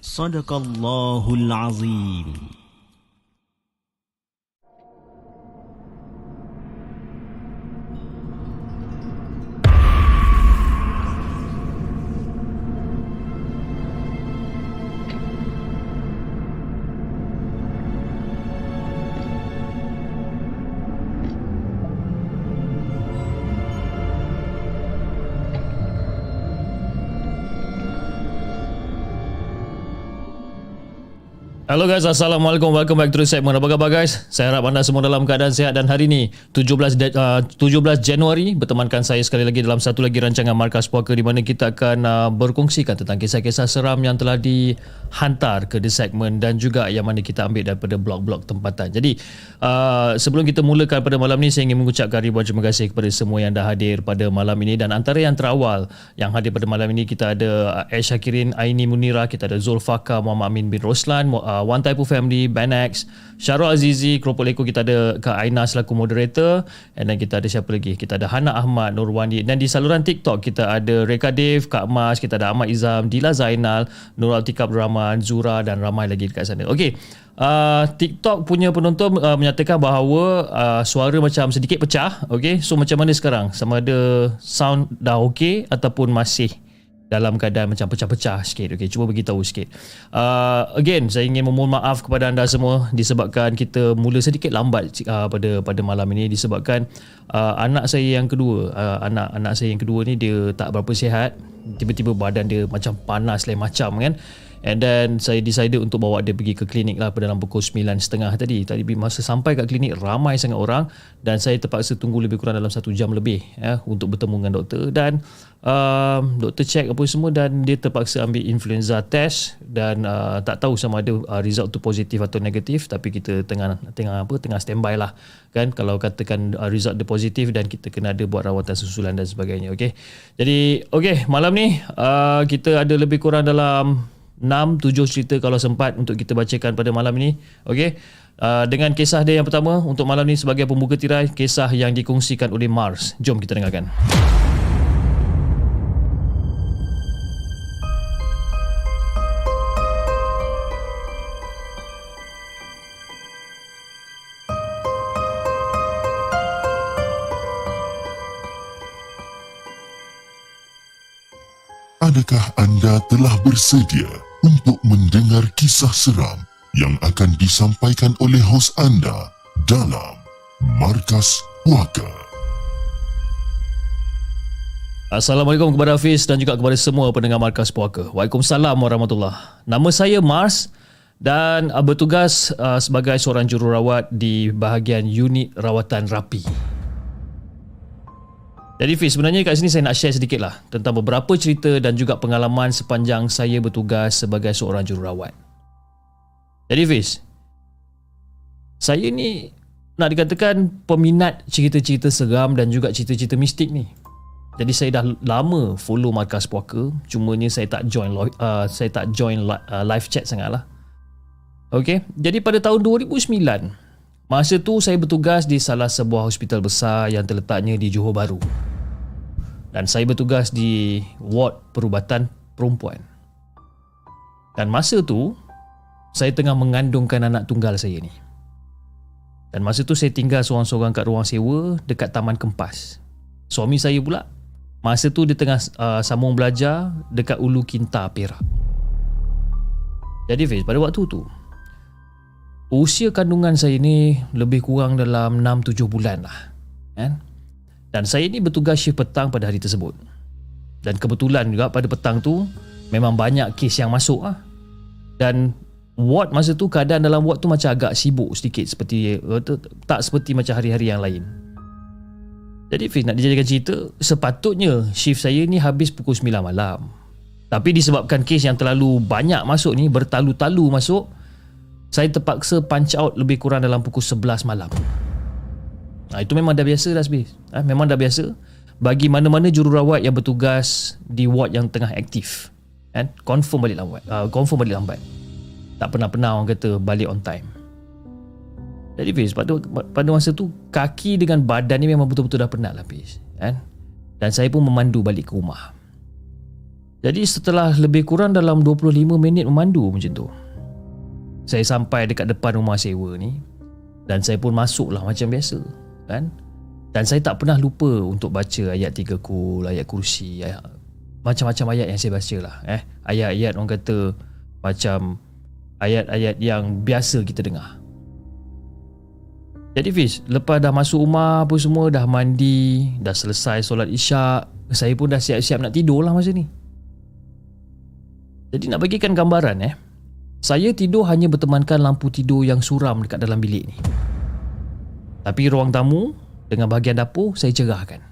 صدق الله العظيم. Hello guys, Assalamualaikum. Welcome back to the segment. Apa khabar guys? Saya harap anda semua dalam keadaan sihat dan hari ini 17 de- uh, 17 Januari bertemankan saya sekali lagi dalam satu lagi rancangan Markas Puaka di mana kita akan uh, berkongsikan tentang kisah-kisah seram yang telah dihantar ke the segment dan juga yang mana kita ambil daripada blog-blog tempatan. Jadi, uh, sebelum kita mulakan pada malam ini saya ingin mengucapkan ribuan terima kasih kepada semua yang dah hadir pada malam ini dan antara yang terawal yang hadir pada malam ini kita ada uh, Ash Syakirin, Aini Munira, kita ada Zulfaka, Muhammad Amin bin Roslan, uh, One Type of Family, Ben X, Syarul Azizi, Keropok Leko kita ada Kak Aina selaku moderator and then kita ada siapa lagi? Kita ada Hana Ahmad, Nurwandi dan di saluran TikTok kita ada Reka Dev, Kak Mas, kita ada Ahmad Izam, Dila Zainal, Nur Altika Abdul Rahman, Zura dan ramai lagi dekat sana. Okey. Uh, TikTok punya penonton uh, menyatakan bahawa uh, suara macam sedikit pecah. Okey. So macam mana sekarang? Sama ada sound dah okey ataupun masih dalam keadaan macam pecah-pecah sikit. Okay, cuba beritahu sikit. Uh, again, saya ingin memohon maaf kepada anda semua disebabkan kita mula sedikit lambat uh, pada pada malam ini disebabkan uh, anak saya yang kedua, uh, anak anak saya yang kedua ni dia tak berapa sihat. Tiba-tiba badan dia macam panas lain macam kan. And then saya decided untuk bawa dia pergi ke klinik lah pada dalam pukul 9.30 tadi. Tadi masa sampai kat klinik ramai sangat orang dan saya terpaksa tunggu lebih kurang dalam satu jam lebih ya, untuk bertemu dengan doktor. Dan uh, doktor check apa semua dan dia terpaksa ambil influenza test dan uh, tak tahu sama ada uh, result tu positif atau negatif tapi kita tengah tengah apa tengah standby lah kan kalau katakan uh, result dia positif dan kita kena ada buat rawatan susulan dan sebagainya okey jadi okey malam ni uh, kita ada lebih kurang dalam 6 7 cerita kalau sempat untuk kita bacakan pada malam ini. Okey. Uh, dengan kisah dia yang pertama untuk malam ini sebagai pembuka tirai kisah yang dikongsikan oleh Mars. Jom kita dengarkan. Adakah anda telah bersedia untuk mendengar kisah seram yang akan disampaikan oleh hos anda dalam Markas Puaka? Assalamualaikum kepada Hafiz dan juga kepada semua pendengar Markas Puaka. Waalaikumsalam warahmatullahi Nama saya Mars dan uh, bertugas uh, sebagai seorang jururawat di bahagian unit rawatan rapi. Jadi Fiz, sebenarnya kat sini saya nak share sedikit lah tentang beberapa cerita dan juga pengalaman sepanjang saya bertugas sebagai seorang jururawat. Jadi Fiz, saya ni nak dikatakan peminat cerita-cerita seram dan juga cerita-cerita mistik ni. Jadi saya dah lama follow markas puaka, cumanya saya tak join uh, saya tak join uh, live chat sangatlah. Okey, jadi pada tahun 2009, Masa tu saya bertugas di salah sebuah hospital besar yang terletaknya di Johor Bahru. Dan saya bertugas di ward perubatan perempuan. Dan masa tu saya tengah mengandungkan anak tunggal saya ni. Dan masa tu saya tinggal seorang-seorang kat ruang sewa dekat Taman Kempas. Suami saya pula masa tu dia tengah uh, sambung belajar dekat Ulu Kinta Perak. Jadi Fiz, pada waktu tu usia kandungan saya ni lebih kurang dalam 6-7 bulan lah kan? dan saya ni bertugas shift petang pada hari tersebut. Dan kebetulan juga pada petang tu memang banyak kes yang masuk lah. Dan ward masa tu keadaan dalam ward tu macam agak sibuk sedikit seperti tak seperti macam hari-hari yang lain. Jadi Fiz nak dijadikan cerita sepatutnya shift saya ni habis pukul 9 malam. Tapi disebabkan kes yang terlalu banyak masuk ni Bertalu-talu masuk Saya terpaksa punch out lebih kurang dalam pukul 11 malam. Ha, Itu memang dah biasa dah Sbis ha, Memang dah biasa Bagi mana-mana jururawat yang bertugas Di ward yang tengah aktif. Kan? Confirm balik lambat. Uh, Confirm balik lambat. Tak pernah-pernah orang kata balik on time. Jadi Fiz pada, pada masa tu Kaki dengan badan ni memang betul-betul dah penat lah Fiz. Kan? Dan saya pun memandu balik ke rumah. Jadi setelah lebih kurang dalam 25 minit memandu macam tu Saya sampai dekat depan rumah sewa ni Dan saya pun masuk lah macam biasa kan? Dan saya tak pernah lupa untuk baca ayat tiga kul, ayat kursi ayat, Macam-macam ayat yang saya baca lah eh? Ayat-ayat orang kata macam ayat-ayat yang biasa kita dengar jadi Fiz, lepas dah masuk rumah apa semua, dah mandi, dah selesai solat isyak, saya pun dah siap-siap nak tidur lah masa ni. Jadi nak bagikan gambaran eh. Saya tidur hanya bertemankan lampu tidur yang suram dekat dalam bilik ni. Tapi ruang tamu dengan bahagian dapur saya cerahkan.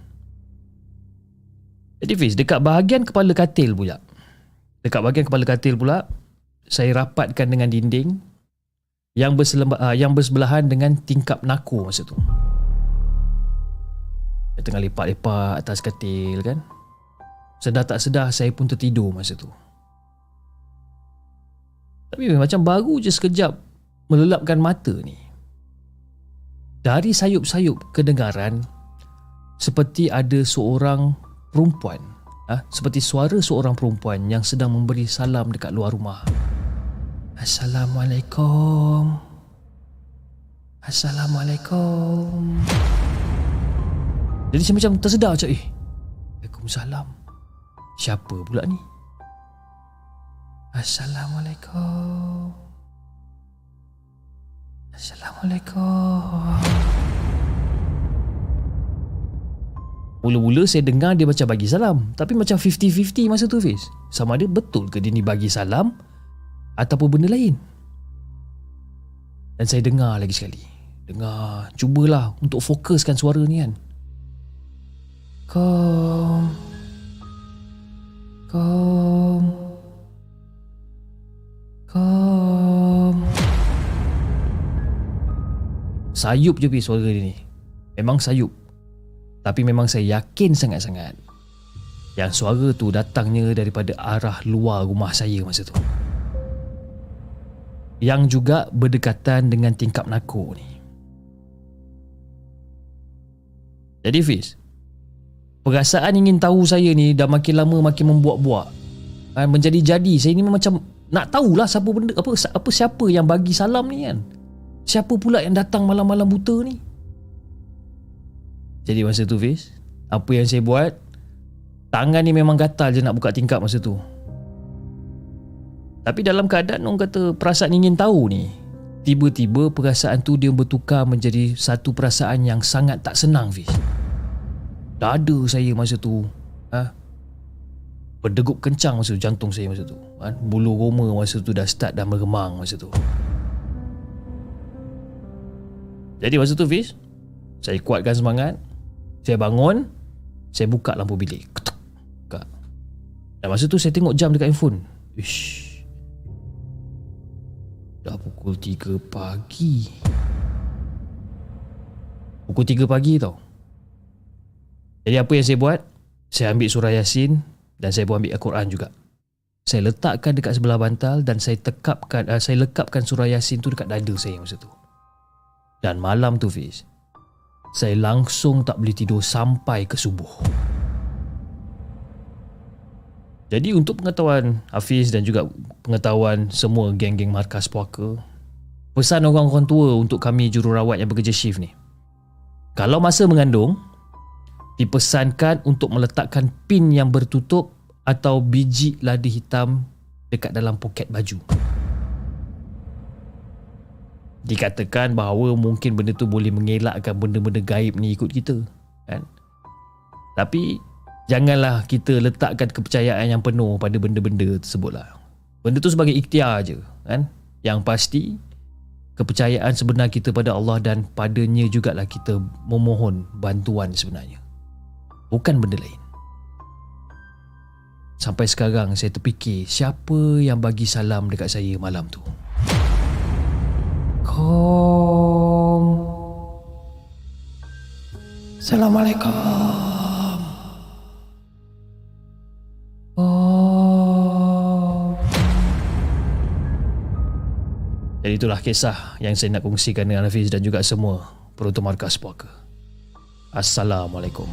Jadi Fiz, dekat bahagian kepala katil pula. Dekat bahagian kepala katil pula, saya rapatkan dengan dinding yang uh, yang bersebelahan dengan tingkap naku masa tu. Saya tengah lepak-lepak atas katil kan. Sedar tak sedar saya pun tertidur masa tu. Tapi macam baru je sekejap melelapkan mata ni. Dari sayup-sayup kedengaran seperti ada seorang perempuan, ha? seperti suara seorang perempuan yang sedang memberi salam dekat luar rumah. Assalamualaikum. Assalamualaikum. Jadi saya macam tersedar macam eh. Waalaikumsalam. Siapa pula ni? Assalamualaikum. Assalamualaikum. Mula-mula saya dengar dia macam bagi salam Tapi macam 50-50 masa tu Fiz. Sama ada betul ke dia ni bagi salam Ataupun benda lain? Dan saya dengar lagi sekali. Dengar Cubalah untuk fokuskan suara ni kan? Kom. Kom Kom Sayup je pergi suara dia ni. Memang sayup. Tapi memang saya yakin sangat-sangat Yang suara tu datangnya daripada arah luar rumah saya masa tu. Yang juga berdekatan dengan tingkap nako ni. Jadi Fiz Perasaan ingin tahu saya ni dah makin lama makin membuat-buat. Ha, Menjadi-jadi Saya ni macam nak tahulah siapa benda apa apa siapa yang bagi salam ni kan. Siapa pula yang datang malam-malam buta ni? Jadi masa tu Fiz, apa yang saya buat? Tangan ni memang gatal je nak buka tingkap masa tu. Tapi dalam keadaan orang kata perasaan ingin tahu ni, tiba-tiba perasaan tu dia bertukar menjadi satu perasaan yang sangat tak senang Fiz. Dada saya masa tu, ha? Berdegup kencang masa tu jantung saya masa tu. Kan bulu roma masa tu dah start dah meremang masa tu. Jadi masa tu Fiz saya kuatkan semangat saya bangun saya buka lampu bilik. Buka. Dan masa tu saya tengok jam dekat handphone. Ish. Dah pukul 3 pagi. Pukul 3 pagi tau. Jadi apa yang saya buat? Saya ambil surah yasin dan saya pun ambil Al-Quran juga. Saya letakkan dekat sebelah bantal dan saya tekapkan uh, saya lekapkan surah Yasin tu dekat dada saya masa tu. Dan malam tu Fiz, saya langsung tak boleh tidur sampai ke subuh. Jadi untuk pengetahuan Hafiz dan juga pengetahuan semua geng-geng markas puaka, pesan orang-orang tua untuk kami jururawat yang bekerja shift ni. Kalau masa mengandung, dipesankan untuk meletakkan pin yang bertutup atau biji ladi hitam dekat dalam poket baju. Dikatakan bahawa mungkin benda tu boleh mengelakkan benda-benda gaib ni ikut kita. Kan? Tapi janganlah kita letakkan kepercayaan yang penuh pada benda-benda tersebut lah. Benda tu sebagai ikhtiar aja, kan? Yang pasti kepercayaan sebenar kita pada Allah dan padanya jugalah kita memohon bantuan sebenarnya bukan benda lain. Sampai sekarang saya terfikir siapa yang bagi salam dekat saya malam tu. Kom. Assalamualaikum. Oh. Jadi itulah kisah yang saya nak kongsikan dengan Hafiz dan juga semua peruntuk markas puaka. Assalamualaikum.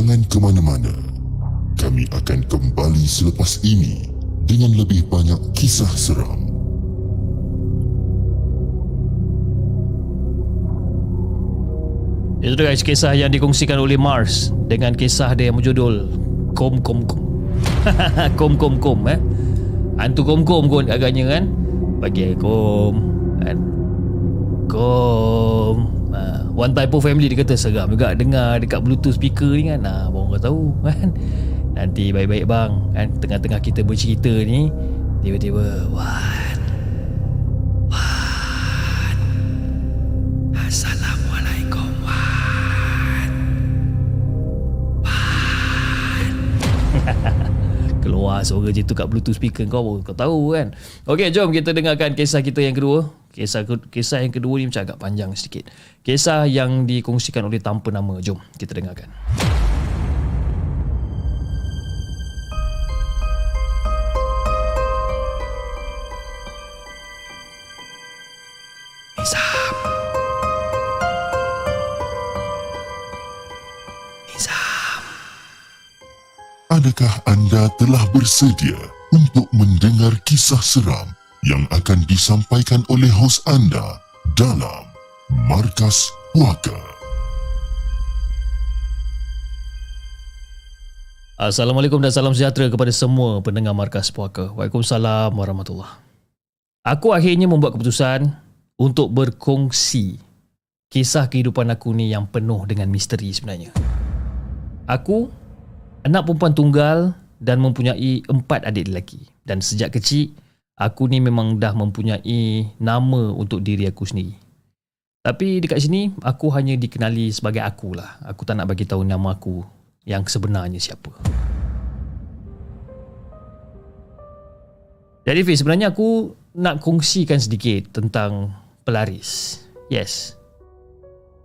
Jangan ke mana-mana. Kami akan kembali selepas ini dengan lebih banyak kisah seram. Itu guys kisah yang dikongsikan oleh Mars dengan kisah dia yang berjudul Kom Kom Kom. kom Kom Kom eh. Hantu Kom Kom kot agaknya kan. Bagi Kom kan. Kom. One type of family dia kata seram juga dengar dekat bluetooth speaker ni kan. Ah, uh, orang tahu kan. Nanti baik-baik bang kan tengah-tengah kita bercerita ni tiba-tiba what? What? Assalamualaikum what? What? Keluar suara je tu kat bluetooth speaker kau kau tahu kan. Okey jom kita dengarkan kisah kita yang kedua. Kisah kisah yang kedua ni macam agak panjang sedikit. Kisah yang dikongsikan oleh tanpa nama. Jom kita dengarkan. Nizam. Nizam. Adakah anda telah bersedia untuk mendengar kisah seram yang akan disampaikan oleh hos anda dalam Markas Puaka? Assalamualaikum dan salam sejahtera kepada semua pendengar Markas Puaka. Waalaikumsalam warahmatullahi Aku akhirnya membuat keputusan untuk berkongsi kisah kehidupan aku ni yang penuh dengan misteri sebenarnya. Aku anak perempuan tunggal dan mempunyai empat adik lelaki. Dan sejak kecil, aku ni memang dah mempunyai nama untuk diri aku sendiri. Tapi dekat sini, aku hanya dikenali sebagai aku lah. Aku tak nak bagi tahu nama aku yang sebenarnya siapa. Jadi Fiz, sebenarnya aku nak kongsikan sedikit tentang pelaris. Yes.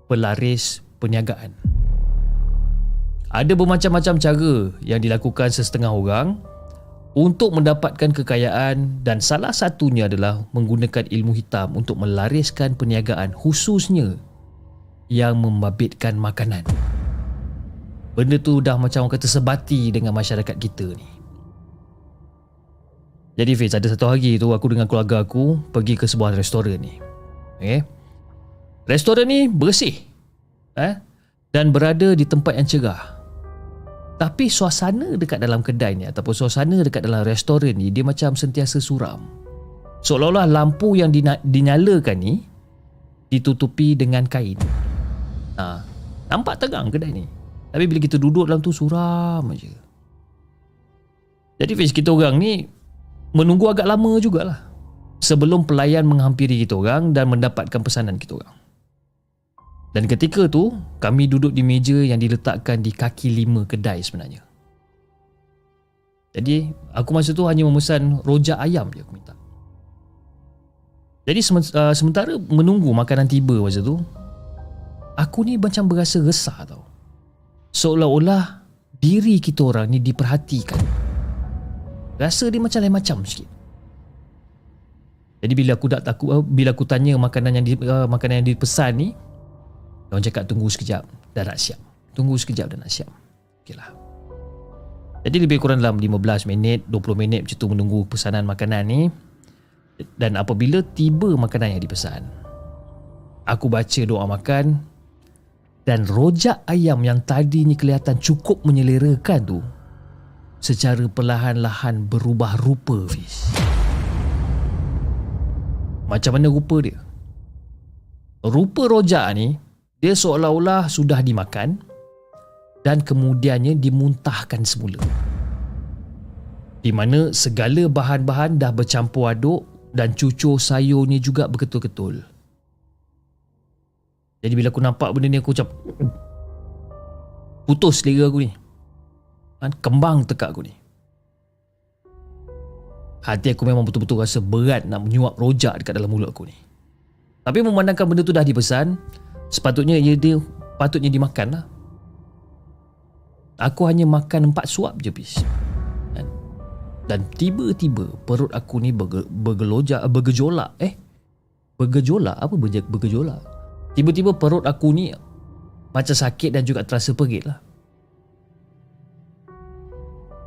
Pelaris perniagaan. Ada bermacam-macam cara yang dilakukan sesetengah orang untuk mendapatkan kekayaan dan salah satunya adalah menggunakan ilmu hitam untuk melariskan perniagaan khususnya yang membabitkan makanan. Benda tu dah macam orang kata sebati dengan masyarakat kita ni. Jadi Fiz, ada satu hari tu aku dengan keluarga aku pergi ke sebuah restoran ni. Okay. Restoran ni bersih. Eh? Dan berada di tempat yang cerah. Tapi suasana dekat dalam kedai ni ataupun suasana dekat dalam restoran ni dia macam sentiasa suram. Seolah-olah lampu yang dina- dinyalakan ni ditutupi dengan kain. Ha, nampak tegang kedai ni. Tapi bila kita duduk dalam tu suram aja. Jadi Fiz kita orang ni menunggu agak lama jugalah sebelum pelayan menghampiri kita orang dan mendapatkan pesanan kita orang. Dan ketika tu, kami duduk di meja yang diletakkan di kaki lima kedai sebenarnya. Jadi, aku masa tu hanya memesan rojak ayam je aku minta. Jadi, uh, sementara menunggu makanan tiba masa tu, aku ni macam berasa resah tau. Seolah-olah diri kita orang ni diperhatikan. Rasa dia macam lain macam sikit. Jadi bila aku tak takut bila aku tanya makanan yang di, uh, makanan yang dipesan ni, Orang cakap tunggu sekejap Dah nak siap. Tunggu sekejap dah nak siap. Okeylah Jadi lebih kurang dalam 15 minit 20 minit macam tu menunggu pesanan makanan ni. Dan apabila tiba makanan yang dipesan Aku baca doa makan Dan rojak ayam yang tadi ni kelihatan cukup menyelerakan tu Secara perlahan-lahan berubah rupa Fiz. Macam mana rupa dia? Rupa rojak ni dia seolah-olah sudah dimakan dan kemudiannya dimuntahkan semula. Di mana segala bahan-bahan dah bercampur aduk dan cucur sayurnya juga berketul-ketul. Jadi bila aku nampak benda ni aku macam putus selera aku ni. Kan kembang tekak aku ni. Hati aku memang betul-betul rasa berat nak menyuap rojak dekat dalam mulut aku ni. Tapi memandangkan benda tu dah dipesan, sepatutnya ia dia patutnya dimakan lah. Aku hanya makan empat suap je bis. Kan? Dan tiba-tiba perut aku ni berge, bergelojak, bergejolak. Eh? Bergejolak? Apa berge, bergejolak? Tiba-tiba perut aku ni macam sakit dan juga terasa pergit lah.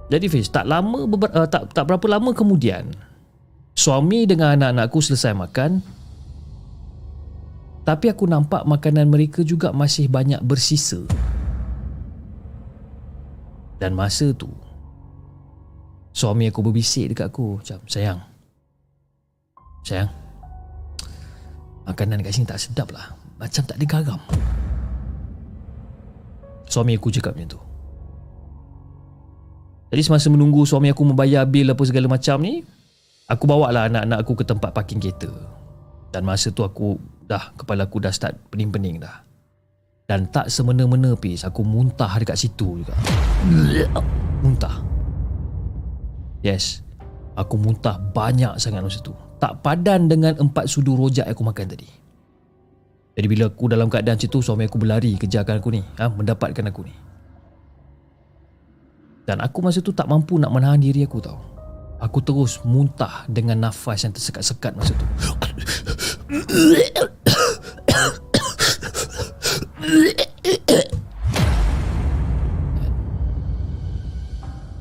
Jadi Fiz, tak lama beber, uh, tak tak berapa lama kemudian suami dengan anak-anakku selesai makan tapi aku nampak makanan mereka juga masih banyak bersisa. Dan masa tu suami aku berbisik dekat aku macam sayang. Sayang. Makanan kat sini tak sedap lah. Macam tak ada garam. Suami aku cakap macam tu. Jadi semasa menunggu suami aku membayar bil apa segala macam ni, aku bawa lah anak-anak aku ke tempat parking kereta. Dan masa tu aku dah kepala aku dah start pening-pening dah. Dan tak semena-mena pis aku muntah dekat situ juga. Muntah. Yes. Aku muntah banyak sangat masa tu. Tak padan dengan empat sudu rojak yang aku makan tadi. Jadi bila aku dalam keadaan macam tu suami aku berlari kejarkan aku ni, ha, mendapatkan aku ni. Dan aku masa tu tak mampu nak menahan diri aku tau. Aku terus muntah dengan nafas yang tersekat-sekat masa tu.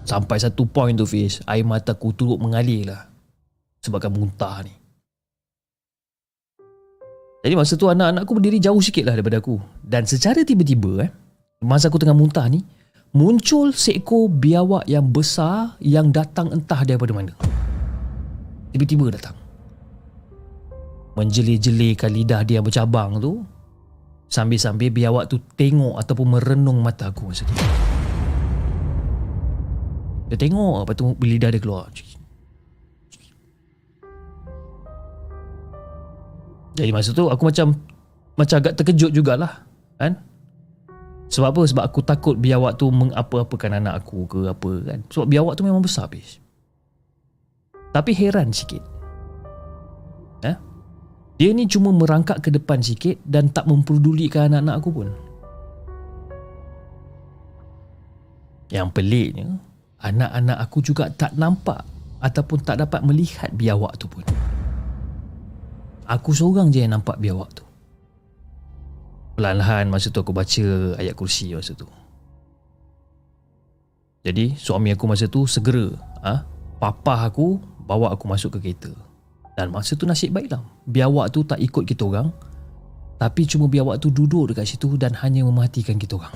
Sampai satu point tu Fiz Air mata aku turut mengalir lah Sebabkan muntah ni Jadi masa tu anak-anak aku berdiri jauh sikit lah daripada aku Dan secara tiba-tiba eh Masa aku tengah muntah ni Muncul seekor biawak yang besar Yang datang entah daripada mana. Tiba-tiba datang. Menjelir-jelirkan lidah dia bercabang tu Sambil-sambil biawak tu tengok Ataupun merenung mata aku masa tu. Dia tengok Lepas tu lidah dia keluar. Jadi masa tu aku macam Macam agak terkejut jugalah Kan Sebab apa? Sebab aku takut biawak tu Mengapa-apakan anak aku ke apa kan Sebab biawak tu memang besar habis Tapi heran sikit eh? Dia ni cuma merangkak ke depan sikit Dan tak memperdulikan anak-anak aku pun Yang peliknya anak-anak aku juga tak nampak ataupun tak dapat melihat biawak tu pun. Aku seorang je yang nampak biawak tu. Perlahan-lahan masa tu aku baca ayat kursi masa tu. Jadi suami aku masa tu segera ha, papa aku bawa aku masuk ke kereta. Dan masa tu nasib baiklah. Biawak tu tak ikut kita orang. Tapi cuma biawak tu duduk dekat situ dan hanya mematikan kita orang.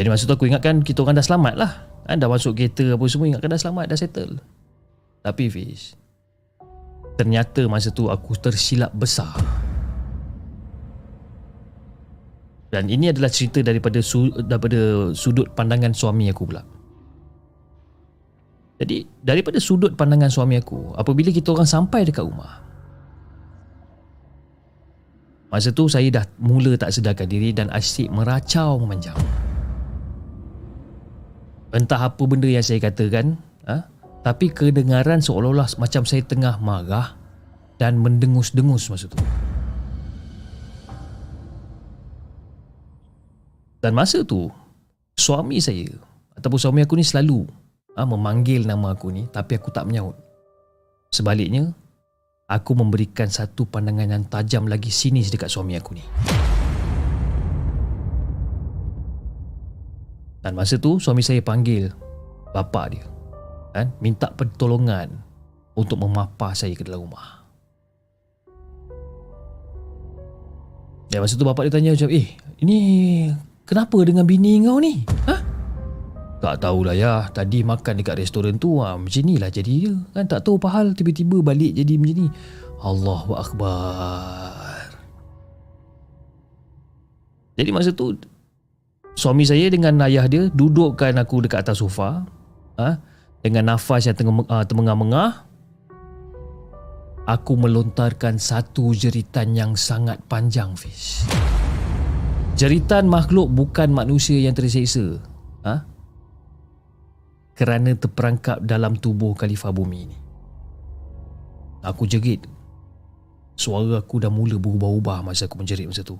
Jadi masa tu aku ingatkan kita orang dah selamat lah. Kan dah masuk kereta apa semua ingatkan dah selamat, dah settle. Tapi Fiz, ternyata masa tu aku tersilap besar. Dan ini adalah cerita daripada su- daripada sudut pandangan suami aku pula. Jadi daripada sudut pandangan suami aku, apabila kita orang sampai dekat rumah, Masa tu saya dah mula tak sedarkan diri dan asyik meracau memanjang. Entah apa benda yang saya katakan ha? Tapi kedengaran seolah-olah macam saya tengah marah Dan mendengus-dengus masa tu Dan masa tu Suami saya Ataupun suami aku ni selalu ha, Memanggil nama aku ni Tapi aku tak menyaut Sebaliknya Aku memberikan satu pandangan yang tajam lagi sinis dekat suami aku ni Dan masa tu suami saya panggil bapa dia kan minta pertolongan untuk memapah saya ke dalam rumah. Dan masa tu bapa dia tanya macam, "Eh, ini kenapa dengan bini kau ni?" Ha? Tak tahulah ya, tadi makan dekat restoran tu ha, macam inilah jadi dia. Kan tak tahu apa hal tiba-tiba balik jadi macam ni. Allahu akbar. Jadi masa tu Suami saya dengan ayah dia dudukkan aku dekat atas sofa ha, dengan nafas yang uh, termengah-mengah aku melontarkan satu jeritan yang sangat panjang Fish. Jeritan makhluk bukan manusia yang terseksa. Ha? Kerana terperangkap dalam tubuh Khalifah Bumi ini. Aku jerit. Suara aku dah mula berubah-ubah masa aku menjerit masa tu.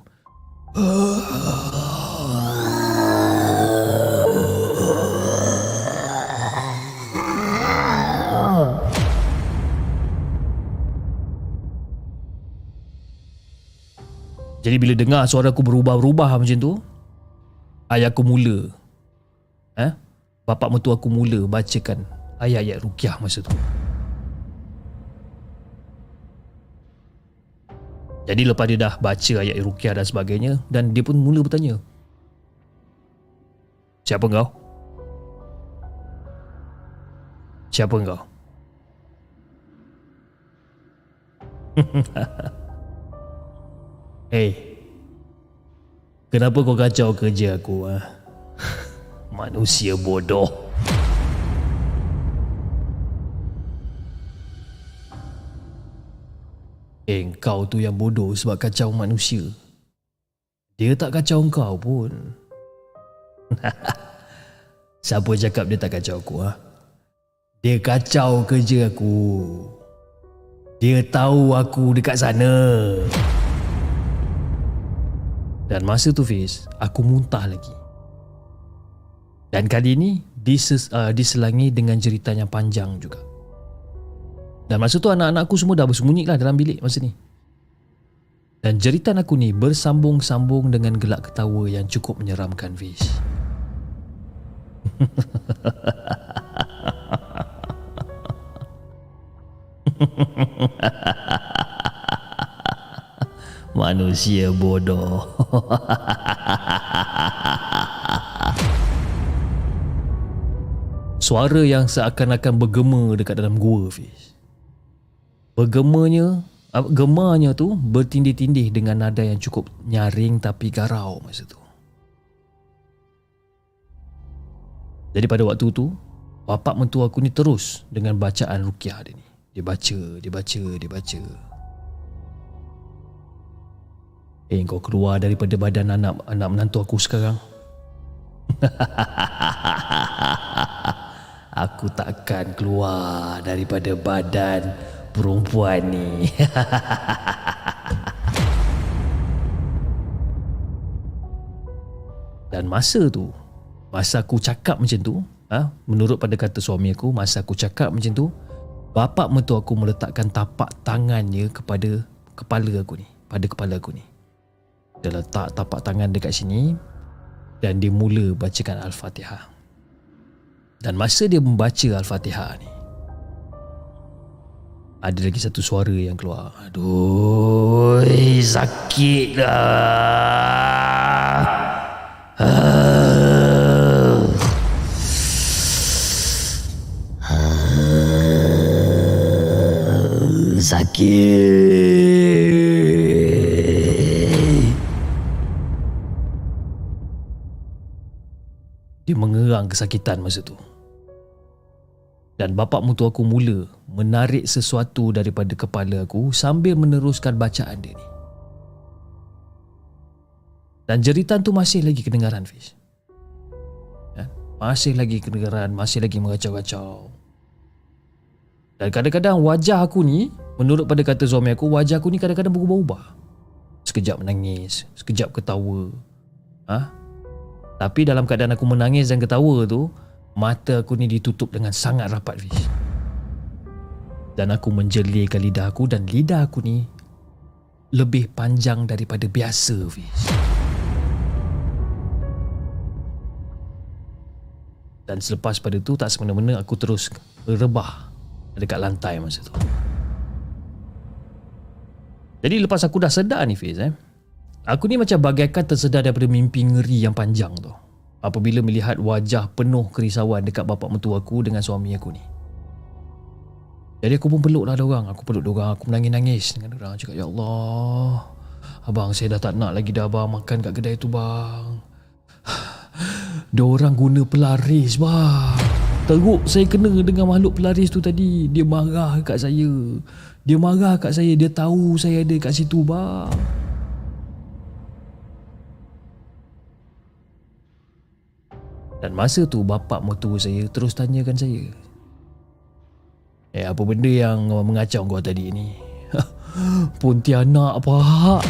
Jadi bila dengar suara aku berubah-ubah macam tu, ayah aku mula. Eh? Bapak mertua aku mula bacakan ayat-ayat rukiah masa tu. Jadi lepas dia dah baca ayat rukiah dan sebagainya dan dia pun mula bertanya. Siapa kau? Siapa kau? Hey, kenapa kau kacau kerja aku? Ha? Manusia bodoh. Eh, kau tu yang bodoh sebab kacau manusia. Dia tak kacau kau pun. Siapa cakap dia tak kacau aku? Ha? Dia kacau kerja aku. Dia tahu aku dekat sana. Dan masa tu Fiz, aku muntah lagi. Dan kali ini dises, uh, diselangi dengan cerita yang panjang juga. Dan masa tu anak-anakku semua dah bersembunyi lah dalam bilik masa ni. Dan jeritan aku ni bersambung-sambung dengan gelak ketawa yang cukup menyeramkan Fiz. Manusia bodoh. Suara yang seakan-akan bergema dekat dalam gua Fiz. Bergemanya Gemanya tu bertindih-tindih dengan nada yang cukup nyaring tapi garau masa tu. Jadi pada waktu tu, bapak mentua aku ni terus dengan bacaan rukiah dia ni. Dia baca, dia baca, dia baca. Eh, kau keluar daripada badan anak anak menantu aku sekarang. aku takkan keluar daripada badan perempuan ni. Dan masa tu, masa aku cakap macam tu, ha, menurut pada kata suami aku, masa aku cakap macam tu, bapak mentua aku meletakkan tapak tangannya kepada kepala aku ni, pada kepala aku ni. Dia letak tapak tangan dekat sini dan dia mula bacakan Al-Fatihah. Dan masa dia membaca Al-Fatihah ni, ada lagi satu suara yang keluar. Aduh, sakit lah. Ah. Ah. Sakit. Dia mengerang kesakitan masa tu. Dan bapak mutu aku mula menarik sesuatu daripada kepala aku sambil meneruskan bacaan dia ni. Dan jeritan tu masih lagi kedengaran Fiz. Ya? Masih lagi kedengaran, masih lagi mengacau-kacau. Dan kadang-kadang wajah aku ni, menurut pada kata suami aku, wajah aku ni kadang-kadang berubah-ubah. Sekejap menangis, sekejap ketawa. Ha? Tapi dalam keadaan aku menangis dan ketawa tu, Mata aku ni ditutup dengan sangat rapat Fish. Dan aku menjelirkan lidah aku Dan lidah aku ni Lebih panjang daripada biasa Fish. Dan selepas pada tu Tak semena-mena aku terus Rebah Dekat lantai masa tu. Jadi lepas aku dah sedar ni Fiz eh Aku ni macam bagaikan tersedar daripada mimpi ngeri yang panjang tu apabila melihat wajah penuh kerisauan dekat bapak mentua aku dengan suami aku ni. Jadi aku pun peluk lah orang. Aku peluk orang. Aku menangis-nangis dengan orang. Cakap, Ya Allah. Abang, saya dah tak nak lagi dah abang makan kat kedai tu bang. Dia orang guna pelaris bang. Teruk saya kena dengan makhluk pelaris tu tadi. Dia marah kat saya. Dia marah kat saya. Dia tahu saya ada kat situ bang. Dan masa tu bapak mertua saya terus tanyakan saya. Eh apa benda yang mengacau kau tadi ni? Pontianak pak.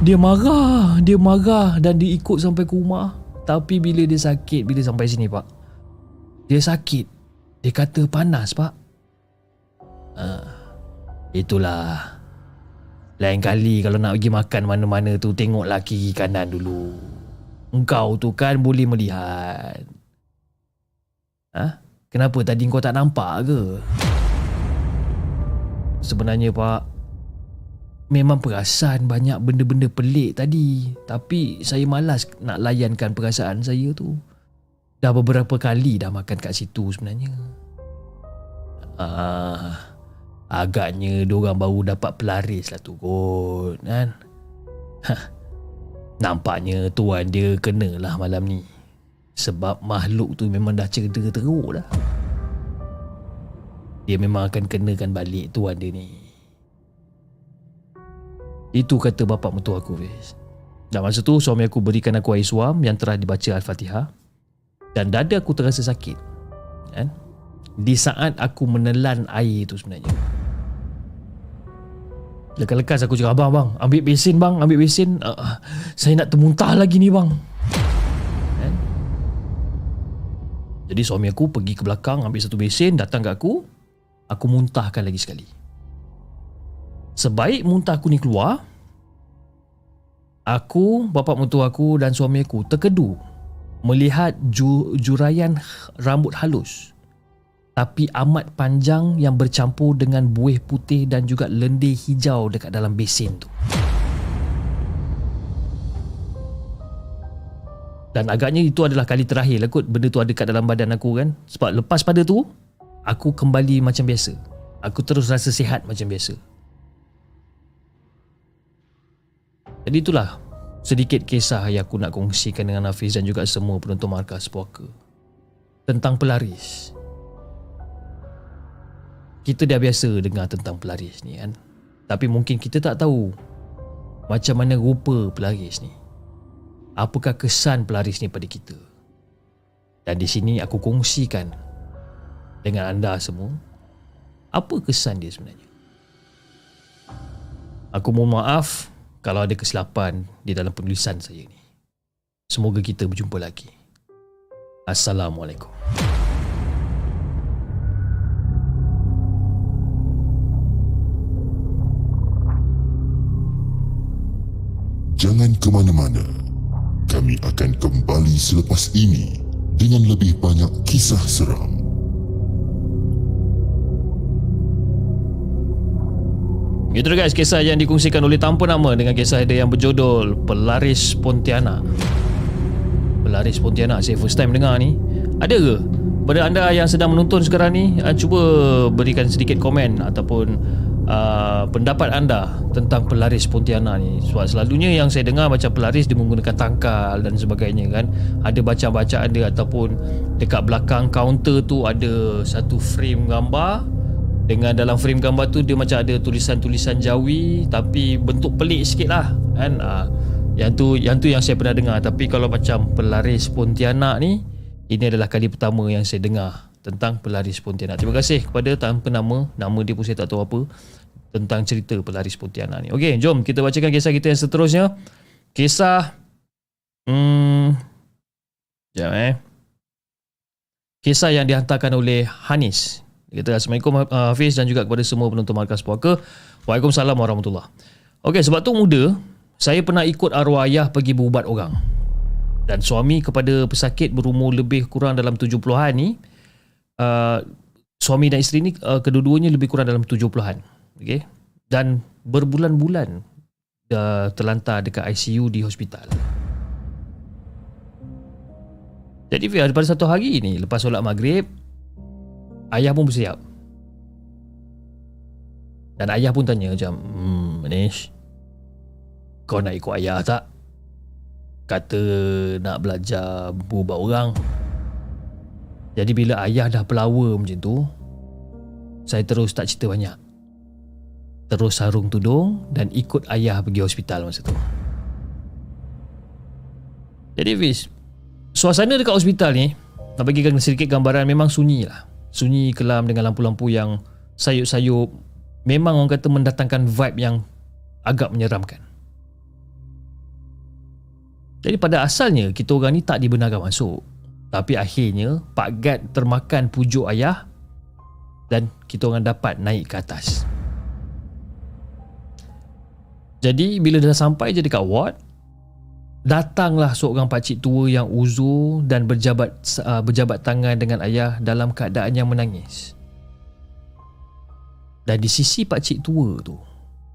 Dia marah, dia marah dan dia ikut sampai ke rumah. Tapi bila dia sakit bila sampai sini pak. Dia sakit. Dia kata panas pak. Uh, itulah. Lain kali kalau nak pergi makan mana-mana tu tengoklah kiri kanan dulu. Engkau tu kan boleh melihat. Ha? Kenapa tadi kau tak nampak ke? Sebenarnya pak, memang perasan banyak benda-benda pelik tadi. Tapi saya malas nak layankan perasaan saya tu. Dah beberapa kali dah makan kat situ sebenarnya. Ah, agaknya diorang baru dapat pelaris lah tu kot kan. Hah. Nampaknya tuan dia kena lah malam ni. Sebab makhluk tu memang dah cerita teruk dah. Dia memang akan kenakan balik tuan dia ni. Itu kata bapak mentua aku, Fiz. Dan masa tu suami aku berikan aku air suam yang telah dibaca Al-Fatihah. Dan dada aku terasa sakit. Kan? Di saat aku menelan air itu sebenarnya. Lekas-lekas aku cakap Abang bang Ambil besin bang Ambil besin uh, Saya nak termuntah lagi ni bang. Kan? Jadi suami aku pergi ke belakang Ambil satu besin Datang ke aku Aku muntahkan lagi sekali. Sebaik muntah aku ni keluar Aku, bapa mentua aku dan suami aku terkedu Melihat ju, juraian rambut halus tapi amat panjang yang bercampur dengan buih putih dan juga lendir hijau dekat dalam besin tu. Dan agaknya itu adalah kali terakhir lah kot benda tu ada kat dalam badan aku kan. Sebab lepas pada tu, aku kembali macam biasa. Aku terus rasa sihat macam biasa. Jadi itulah sedikit kisah yang aku nak kongsikan dengan Hafiz dan juga semua penonton markas puaka. Tentang pelaris kita dah biasa dengar tentang pelaris ni kan? Tapi mungkin kita tak tahu macam mana rupa pelaris ni. Apakah kesan pelaris ni pada kita? Dan di sini aku kongsikan dengan anda semua apa kesan dia sebenarnya? Aku mohon maaf kalau ada kesilapan di dalam penulisan saya ni. Semoga kita berjumpa lagi. Assalamualaikum Jangan ke mana-mana. Kami akan kembali selepas ini dengan lebih banyak kisah seram. Itu guys kisah yang dikongsikan oleh tanpa nama dengan kisah dia yang berjudul Pelaris Pontianak. Pelaris Pontianak saya first time dengar ni. Ada ke? Pada anda yang sedang menonton sekarang ni, ah, cuba berikan sedikit komen ataupun uh, pendapat anda tentang pelaris Pontianak ni. Sebab selalunya yang saya dengar macam pelaris dia menggunakan tangkal dan sebagainya kan? Ada baca-bacaan dia ataupun dekat belakang kaunter tu ada satu frame gambar. Dengan dalam frame gambar tu dia macam ada tulisan-tulisan jawi tapi bentuk pelik sikit lah kan? Uh, yang tu yang tu yang saya pernah dengar. Tapi kalau macam pelaris Pontianak ni ini adalah kali pertama yang saya dengar tentang pelaris Pontianak. Terima kasih kepada tanpa nama, nama dia pun saya tak tahu apa tentang cerita pelaris Pontianak ni. Okey, jom kita bacakan kisah kita yang seterusnya. Kisah hmm jap eh. Kisah yang dihantarkan oleh Hanis. Kita Assalamualaikum uh, Hafiz dan juga kepada semua penonton Markas Puaka. Waalaikumsalam warahmatullahi. Okey, sebab tu muda, saya pernah ikut arwah ayah pergi berubat orang. Dan suami kepada pesakit berumur lebih kurang dalam 70-an ni, uh, suami dan isteri ni uh, kedua-duanya lebih kurang dalam 70-an. Okey. Dan berbulan-bulan dah terlantar dekat ICU di hospital. Jadi pada satu hari ni lepas solat maghrib ayah pun bersiap. Dan ayah pun tanya macam, "Hmm, Manish, kau nak ikut ayah tak?" Kata nak belajar berubah orang Jadi bila ayah dah pelawa macam tu Saya terus tak cerita banyak Terus sarung tudung Dan ikut ayah pergi hospital masa tu. Jadi Fiz Suasana dekat hospital ni Nak bagikan sedikit gambaran Memang sunyi lah. Sunyi kelam dengan lampu-lampu yang Sayup-sayup. Memang orang kata mendatangkan vibe yang Agak menyeramkan. Jadi pada asalnya Kita orang ni tak dibenarkan masuk. Tapi akhirnya Pak Gad termakan pujuk ayah Dan kita orang dapat naik ke atas Jadi bila dah sampai je dekat ward Datanglah seorang pakcik tua yang uzur dan berjabat uh, berjabat tangan dengan ayah dalam keadaan yang menangis. Dan di sisi pakcik tua tu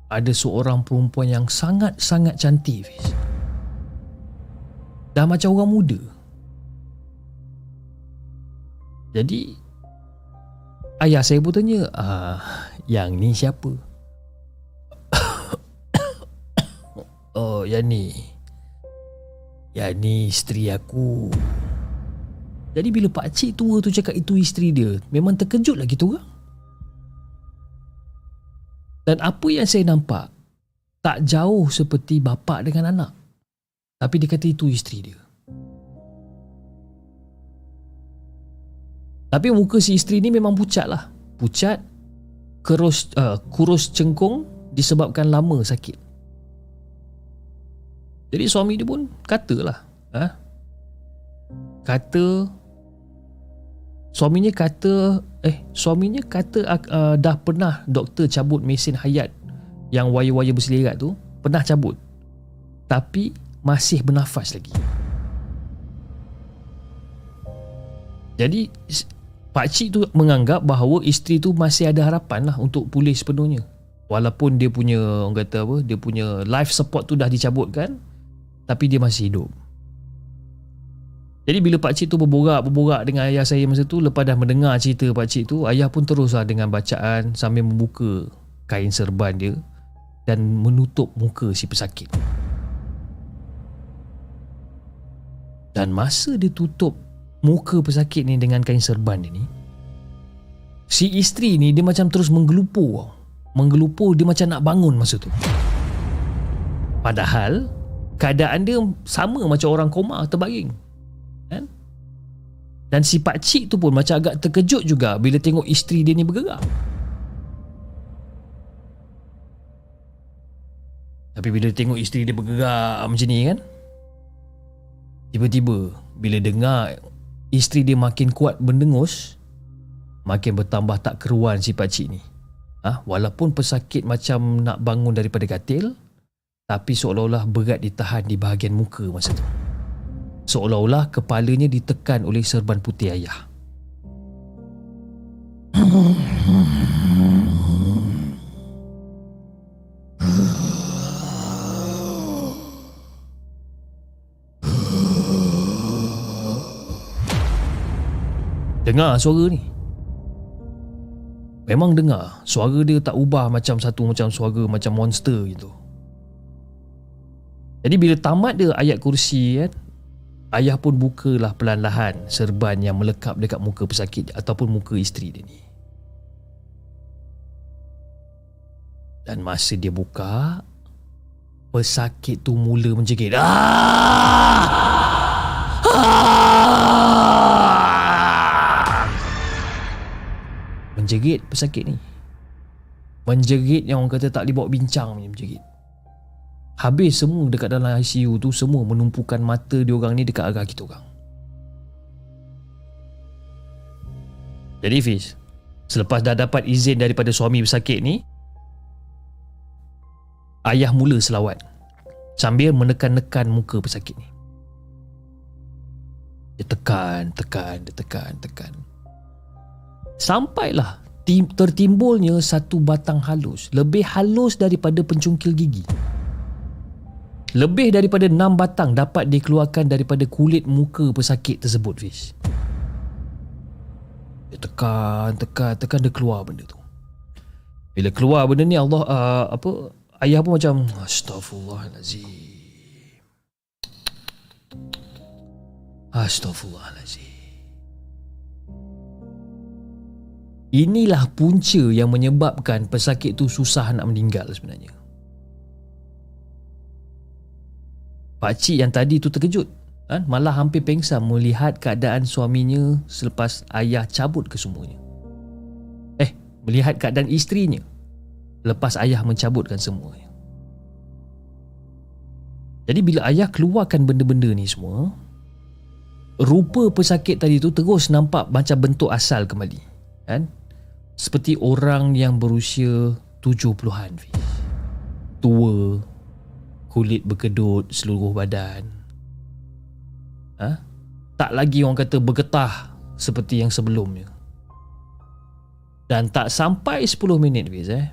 ada seorang perempuan yang sangat-sangat cantik. Fiz. Dah macam orang muda. Jadi ayah saya pun tanya, ah, yang ni siapa? Oh, yang ni. Ya ni isteri aku. Jadi bila pak cik tua tu cakap itu isteri dia Memang terkejut lah kita orang. Dan apa yang saya nampak Tak jauh seperti bapa dengan anak. Tapi dia kata itu isteri dia. Tapi muka si isteri ni memang pucat lah. Pucat Kurus, uh, kurus cengkung Disebabkan lama sakit jadi suami dia pun katalah ha? Kata Suaminya kata Eh suaminya kata uh, Dah pernah doktor cabut mesin hayat Yang wire-wire berselirat tu Pernah cabut Tapi Masih bernafas lagi Jadi Pak Cik tu menganggap bahawa isteri tu masih ada harapan lah untuk pulih sepenuhnya. Walaupun dia punya orang kata apa, dia punya life support tu dah dicabutkan, tapi dia masih hidup. Jadi bila pak cik tu berborak-berborak dengan ayah saya masa tu lepas dah mendengar cerita pak cik tu, ayah pun teruslah dengan bacaan sambil membuka kain serban dia dan menutup muka si pesakit. Dan masa dia tutup muka pesakit ni dengan kain serban dia ni, si isteri ni dia macam terus menggelupur. Menggelupur dia macam nak bangun masa tu. Padahal keadaan dia sama macam orang koma terbaring. Kan? Dan si pak cik tu pun macam agak terkejut juga bila tengok isteri dia ni bergerak. Tapi bila tengok isteri dia bergerak macam ni kan tiba-tiba bila dengar isteri dia makin kuat mendengus makin bertambah tak keruan si pak cik ni. Ha? walaupun pesakit macam nak bangun daripada katil tapi seolah-olah berat ditahan di bahagian muka masa tu. Seolah-olah kepalanya ditekan oleh serban putih ayah. Dengar suara ni. Memang dengar. Suara dia tak ubah macam satu macam suara macam monster gitu. Jadi bila tamat dia ayat kursi kan Ayah pun bukalah perlahan-lahan serban yang melekap dekat muka pesakit ataupun muka isteri dia ni. Dan masa dia buka, pesakit tu mula menjegit. Ah! Ah! Menjegit pesakit ni. Menjegit yang orang kata tak boleh bawa bincang punya menjegit. Habis semua dekat dalam ICU tu Semua menumpukan mata diorang ni dekat arah kita orang. Jadi Fiz Selepas dah dapat izin daripada suami bersakit ni Ayah mula selawat Sambil menekan-nekan muka pesakit ni. Dia tekan, tekan, dia tekan, tekan. Sampailah tertimbulnya satu batang halus Lebih halus daripada pencungkil gigi lebih daripada 6 batang dapat dikeluarkan daripada kulit muka pesakit tersebut Fish. Dia tekan, tekan, tekan dia keluar benda tu. Bila keluar benda ni Allah uh, apa ayah pun macam astagfirullahalazim. Astagfirullahalazim. Inilah punca yang menyebabkan pesakit tu susah nak meninggal sebenarnya. Pakcik yang tadi tu terkejut. Kan? Malah hampir pengsan melihat keadaan suaminya selepas ayah cabut kesemuanya. Eh, melihat keadaan isterinya lepas ayah mencabutkan semuanya. Jadi bila ayah keluarkan benda-benda ni semua, rupa pesakit tadi tu terus nampak macam bentuk asal kembali. Kan? seperti orang yang berusia 70-an tua kulit berkedut seluruh badan ha? tak lagi orang kata bergetah seperti yang sebelumnya dan tak sampai 10 minit Fiz eh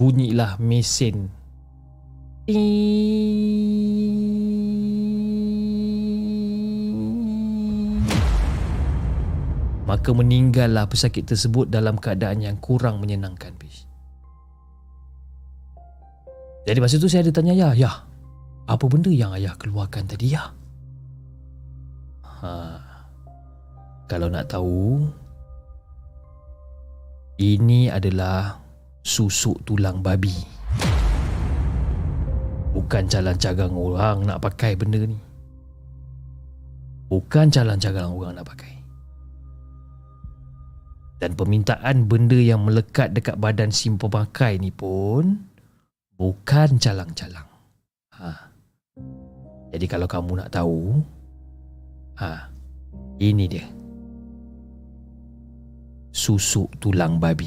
bunyilah mesin maka meninggallah pesakit tersebut dalam keadaan yang kurang menyenangkan bis. Jadi masa tu saya ada tanya ya, ya, apa benda yang ayah keluarkan tadi ya? Ha, kalau nak tahu, ini adalah susuk tulang babi. Bukan jalan cagang orang nak pakai benda ni. Bukan jalan cagang orang nak pakai dan permintaan benda yang melekat dekat badan si pemakai ni pun bukan calang-calang. Ha. Jadi kalau kamu nak tahu, ha, ini dia. Susuk tulang babi.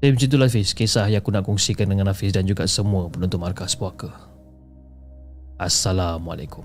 Jadi macam itulah Hafiz Kisah yang aku nak kongsikan dengan Hafiz Dan juga semua penonton Markas Puaka Assalamualaikum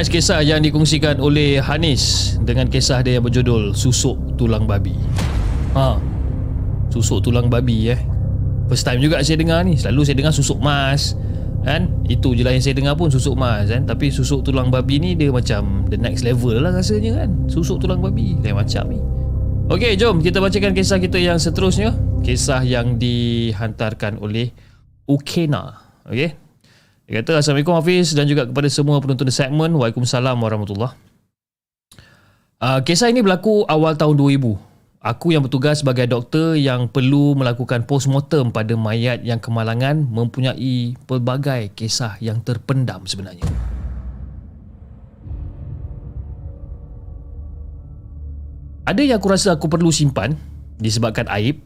Guys kisah yang dikongsikan oleh Hanis dengan kisah dia yang berjudul Susuk Tulang Babi. Ha. Susuk tulang babi eh. First time juga saya dengar ni. Selalu saya dengar susuk mas. Kan? Itu je lah yang saya dengar pun susuk mas kan. Tapi susuk tulang babi ni dia macam the next level lah rasanya kan. Susuk tulang babi. Lain macam ni. Okey, jom kita bacakan kisah kita yang seterusnya. Kisah yang dihantarkan oleh Ukena. Okey. Dia kata Assalamualaikum Hafiz dan juga kepada semua penonton di segmen Waalaikumsalam Warahmatullahi uh, Kisah ini berlaku awal tahun 2000 Aku yang bertugas sebagai doktor yang perlu melakukan postmortem pada mayat yang kemalangan mempunyai pelbagai kisah yang terpendam sebenarnya. Ada yang aku rasa aku perlu simpan disebabkan aib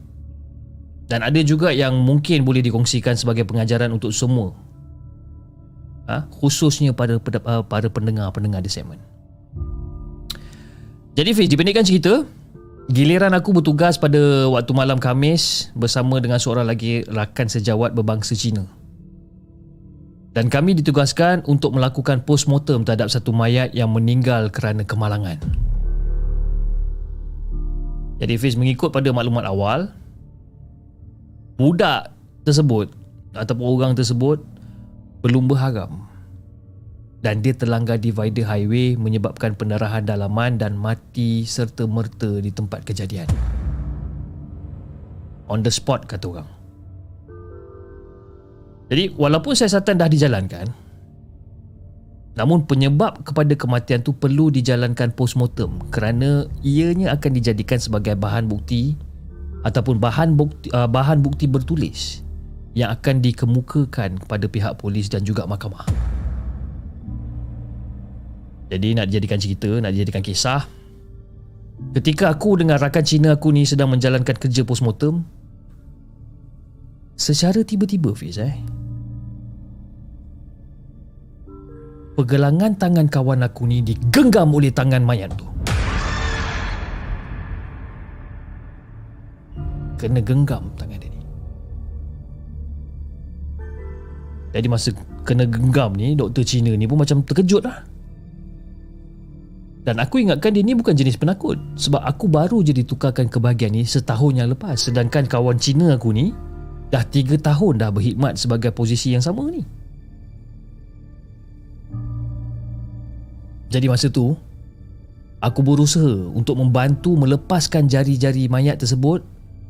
dan ada juga yang mungkin boleh dikongsikan sebagai pengajaran untuk semua ha? khususnya pada uh, para pendengar-pendengar di segmen. Jadi Fiz, dipendekkan cerita, giliran aku bertugas pada waktu malam Kamis bersama dengan seorang lagi rakan sejawat berbangsa Cina. Dan kami ditugaskan untuk melakukan postmortem terhadap satu mayat yang meninggal kerana kemalangan. Jadi Fiz mengikut pada maklumat awal, budak tersebut ataupun orang tersebut belum berharam dan dia terlanggar divider highway menyebabkan pendarahan dalaman dan mati serta merta di tempat kejadian. On the spot kata orang. Jadi walaupun siasatan dah dijalankan namun penyebab kepada kematian tu perlu dijalankan postmortem kerana ianya akan dijadikan sebagai bahan bukti ataupun bahan bukti, uh, bahan bukti bertulis yang akan dikemukakan kepada pihak polis dan juga mahkamah. Jadi nak dijadikan cerita, nak dijadikan kisah. Ketika aku dengan rakan Cina aku ni sedang menjalankan kerja postmortem, secara tiba-tiba Fiz eh, pergelangan tangan kawan aku ni digenggam oleh tangan mayat tu. Kena genggam tangan Jadi masa kena genggam ni Doktor Cina ni pun macam terkejut lah. Dan aku ingatkan dia ni bukan jenis penakut. Sebab aku baru je ditukarkan ke bahagian ni Setahun yang lepas. Sedangkan kawan Cina aku ni Dah tiga tahun dah berkhidmat sebagai posisi yang sama ni. Jadi masa tu Aku berusaha untuk membantu melepaskan jari-jari mayat tersebut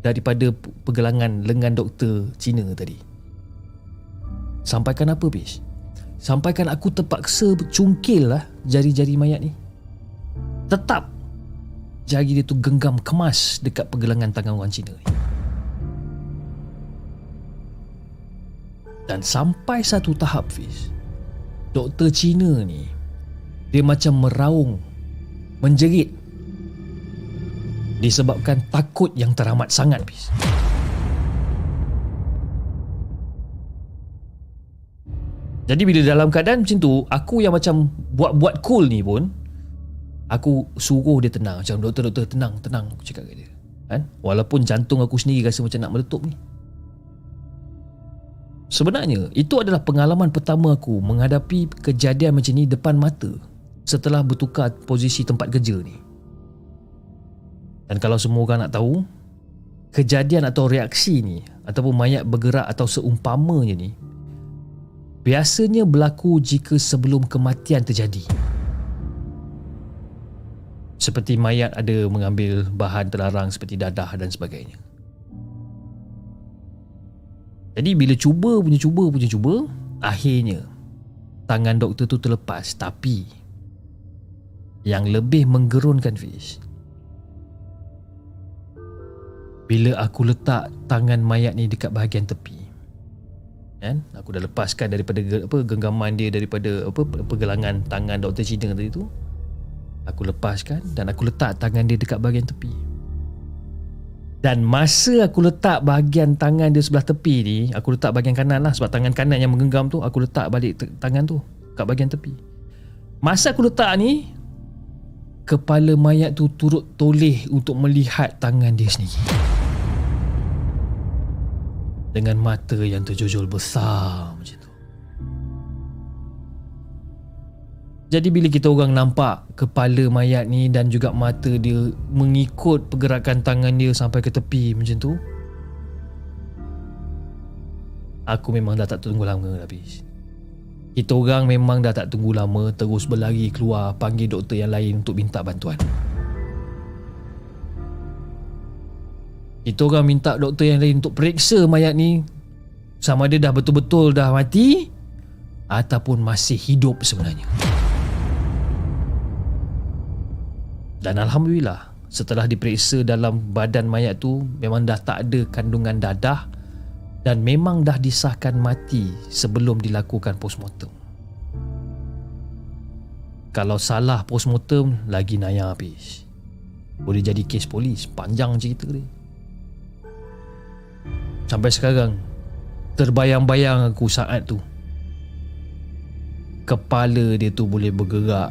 daripada pergelangan lengan doktor Cina tadi. Sampaikan apa, Bish? Sampaikan aku terpaksa cungkil lah jari-jari mayat ni. Tetap jari dia tu genggam kemas dekat pergelangan tangan orang Cina ni. Dan sampai satu tahap, Fiz, doktor Cina ni dia macam meraung menjerit disebabkan takut yang teramat sangat bis. Jadi bila dalam keadaan macam tu aku yang macam buat-buat cool ni pun aku suruh dia tenang. Macam doktor-doktor tenang tenang aku cakap kat dia. Kan? Walaupun jantung aku sendiri rasa macam nak meletup ni. Sebenarnya itu adalah pengalaman pertama aku menghadapi kejadian macam ni depan mata setelah bertukar posisi tempat kerja ni. Dan kalau semua orang nak tahu, kejadian atau reaksi ni ataupun mayat bergerak atau seumpamanya ni biasanya berlaku jika sebelum kematian terjadi. Seperti mayat ada mengambil bahan terlarang seperti dadah dan sebagainya. Jadi bila cuba punya cuba punya cuba, akhirnya tangan doktor tu terlepas tapi yang lebih menggerunkan Fish bila aku letak tangan mayat ni dekat bahagian tepi kan aku dah lepaskan daripada apa genggaman dia daripada apa pergelangan tangan Dr. Cina tadi tu aku lepaskan dan aku letak tangan dia dekat bahagian tepi dan masa aku letak bahagian tangan dia sebelah tepi ni aku letak bahagian kanan lah sebab tangan kanan yang menggenggam tu aku letak balik tangan tu kat bahagian tepi masa aku letak ni kepala mayat tu turut toleh untuk melihat tangan dia sendiri. Dengan mata yang terjojol besar macam tu. Jadi bila kita orang nampak kepala mayat ni dan juga mata dia mengikut pergerakan tangan dia sampai ke tepi macam tu. Aku memang dah tak tunggu lama habis. Kita orang memang dah tak tunggu lama terus berlari keluar panggil doktor yang lain untuk minta bantuan. Kita orang minta doktor yang lain untuk periksa mayat ni sama dia dah betul-betul dah mati ataupun masih hidup sebenarnya. Dan Alhamdulillah setelah diperiksa dalam badan mayat tu memang dah tak ada kandungan dadah dan memang dah disahkan mati sebelum dilakukan postmortem. Kalau salah postmortem, lagi naya habis. Boleh jadi kes polis, panjang cerita dia. Sampai sekarang, terbayang-bayang aku saat tu. Kepala dia tu boleh bergerak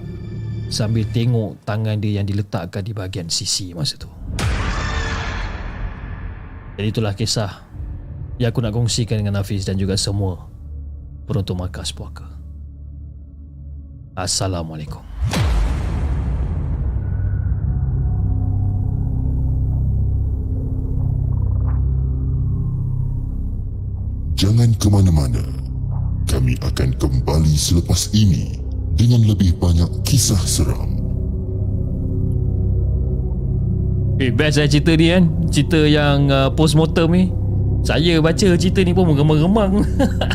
sambil tengok tangan dia yang diletakkan di bahagian sisi masa tu. Jadi itulah kisah yang aku nak kongsikan dengan Hafiz dan juga semua penonton markas puaka. Assalamualaikum. Jangan ke mana-mana. Kami akan kembali selepas ini dengan lebih banyak kisah seram. Eh, best lah cerita ni kan. Cerita yang uh, post-mortem ni. Saya baca cerita ni pun mengemang-gemang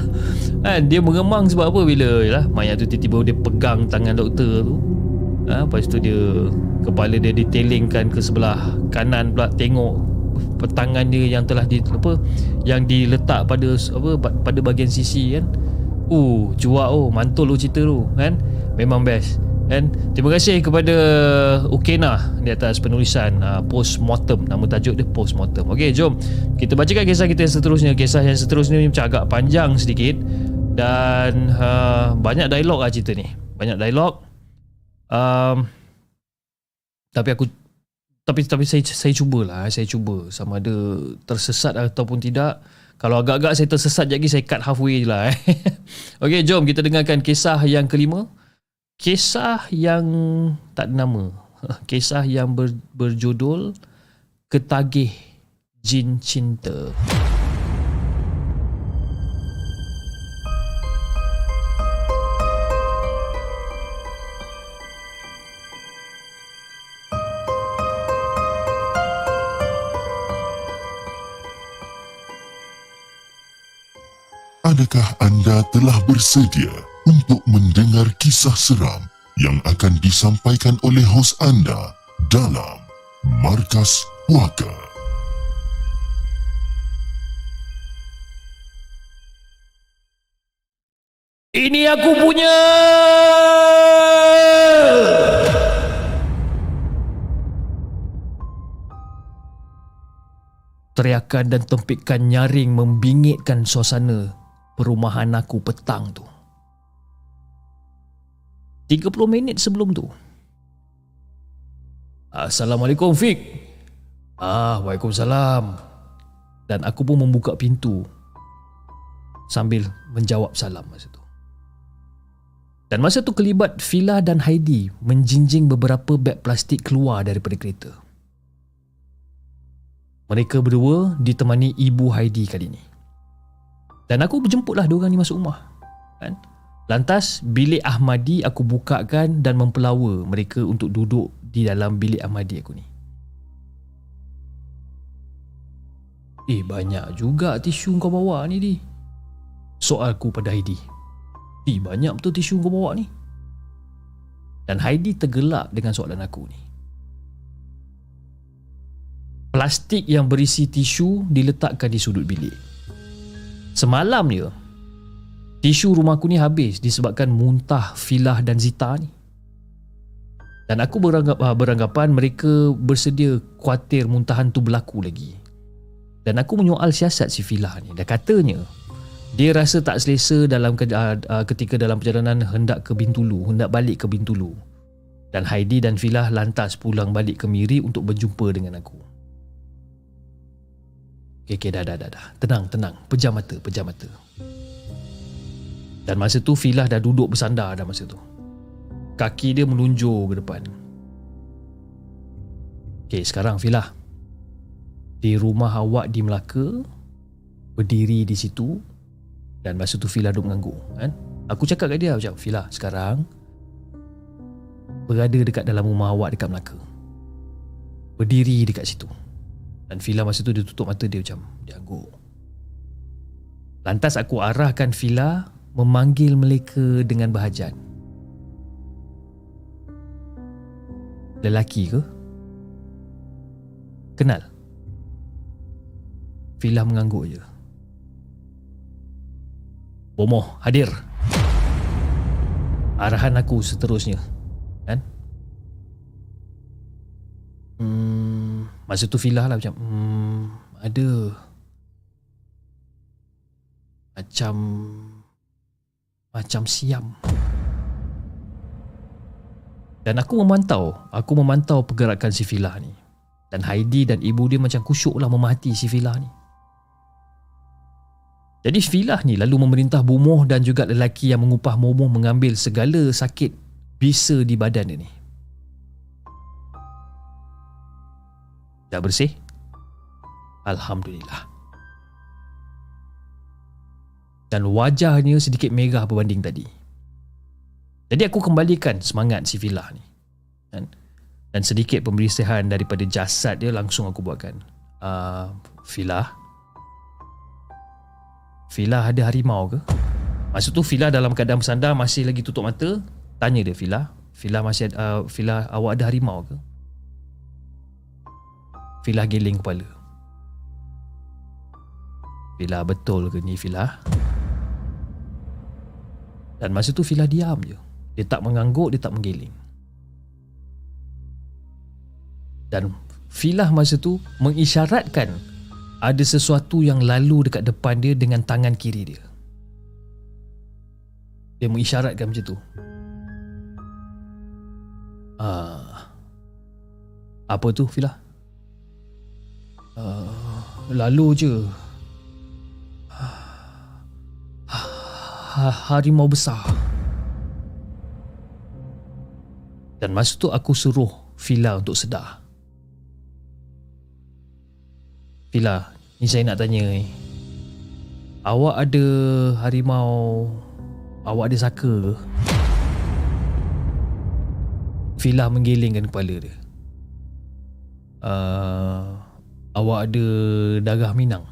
kan, Dia mengemang sebab apa bila yalah, Mayat tu tiba-tiba dia pegang tangan doktor tu ha, Lepas tu dia Kepala dia ditelingkan ke sebelah kanan pula Tengok tangan dia yang telah di, apa, Yang diletak pada apa pada bahagian sisi kan Uh, cuak oh, mantul lu cerita tu kan Memang best dan terima kasih kepada Ukena di atas penulisan uh, post mortem nama tajuk dia post mortem. Okey, jom kita bacakan kisah kita yang seterusnya. Kisah yang seterusnya ni macam agak panjang sedikit dan uh, banyak dialog lah cerita ni. Banyak dialog. Um, tapi aku tapi tapi saya saya cubalah, saya cuba sama ada tersesat ataupun tidak Kalau agak-agak saya tersesat lagi saya cut halfway je lah eh. Okey, jom kita dengarkan kisah yang kelima. Kisah yang tak ada nama. Kisah yang ber, berjudul Ketagih Jin Cinta. Adakah anda telah bersedia untuk mendengar kisah seram yang akan disampaikan oleh hos anda dalam Markas Puaka? Ini aku punya. Teriakan dan tempikan nyaring membingitkan suasana perumahan aku petang tu. 30 minit sebelum tu. Assalamualaikum Fik. Ah, Waalaikumsalam. Dan aku pun membuka pintu sambil menjawab salam masa tu. Dan masa tu kelibat Fila dan Heidi menjinjing beberapa beg plastik keluar daripada kereta. Mereka berdua ditemani ibu Heidi kali ni. Dan aku berjemputlah dua orang ni masuk rumah. Kan? Lantas bilik Ahmadi aku bukakan dan mempelawa mereka untuk duduk di dalam bilik Ahmadi aku ni. Eh banyak juga tisu kau bawa ni di. Soalku pada Heidi. Eh banyak betul tisu kau bawa ni. Dan Heidi tergelak dengan soalan aku ni. Plastik yang berisi tisu diletakkan di sudut bilik. Semalam dia, tisu rumahku ni habis disebabkan muntah Filah dan Zita ni. Dan aku beranggap, ah, beranggapan mereka bersedia khawatir muntahan tu berlaku lagi. Dan aku menyoal siasat si Filah ni. Dan katanya, dia rasa tak selesa dalam uh, uh, ketika dalam perjalanan hendak ke Bintulu, hendak balik ke Bintulu. Dan Heidi dan Filah lantas pulang balik ke Miri untuk berjumpa dengan aku. Okey, okay, dah, dah, dah, dah. Tenang, tenang. Pejam mata, pejam mata. Dan masa tu Filah dah duduk bersandar dah masa tu. Kaki dia menunjuk ke depan. Okey, sekarang Filah. Di rumah awak di Melaka, berdiri di situ dan masa tu Filah duduk mengangguk. Kan? Aku cakap kat dia macam, Filah, sekarang berada dekat dalam rumah awak dekat Melaka. Berdiri dekat situ. Dan Fila masa tu dia tutup mata dia macam Dia angguk Lantas aku arahkan Fila Memanggil mereka dengan bahajan Lelaki ke? Kenal? Fila mengangguk je Bomoh hadir Arahan aku seterusnya Kan? Hmm, masa tu Filah lah macam hmm, ada macam macam siam. Dan aku memantau, aku memantau pergerakan si Filah ni. Dan Heidi dan ibu dia macam kusyuk lah memahati si Filah ni. Jadi Filah ni lalu memerintah Bumoh dan juga lelaki yang mengupah Momoh mengambil segala sakit bisa di badan dia ni. Dah bersih? Alhamdulillah. Dan wajahnya sedikit merah berbanding tadi. Jadi aku kembalikan semangat si Villa ni. Dan, dan sedikit pembersihan daripada jasad dia langsung aku buatkan. Uh, Villa? Villa ada harimau ke? Masa tu Villa dalam keadaan bersandar masih lagi tutup mata. Tanya dia Villa. Villa masih uh, Villa awak ada harimau ke? Filah geling kepala. Filah betul ke ni Filah? Dan masa tu Filah diam je. Dia tak mengangguk, dia tak menggeling Dan Filah masa tu mengisyaratkan Ada sesuatu yang lalu dekat depan dia dengan tangan kiri dia. Dia mengisyaratkan macam tu. Ah, Apa tu Filah? Lalu je ha- harimau besar. Dan masa tu aku suruh Fila untuk sedar. Fila, ni saya nak tanya ni. Awak ada harimau Awak ada saka ke? Fila menggelingkan kepala dia uh, Awak ada darah Minang?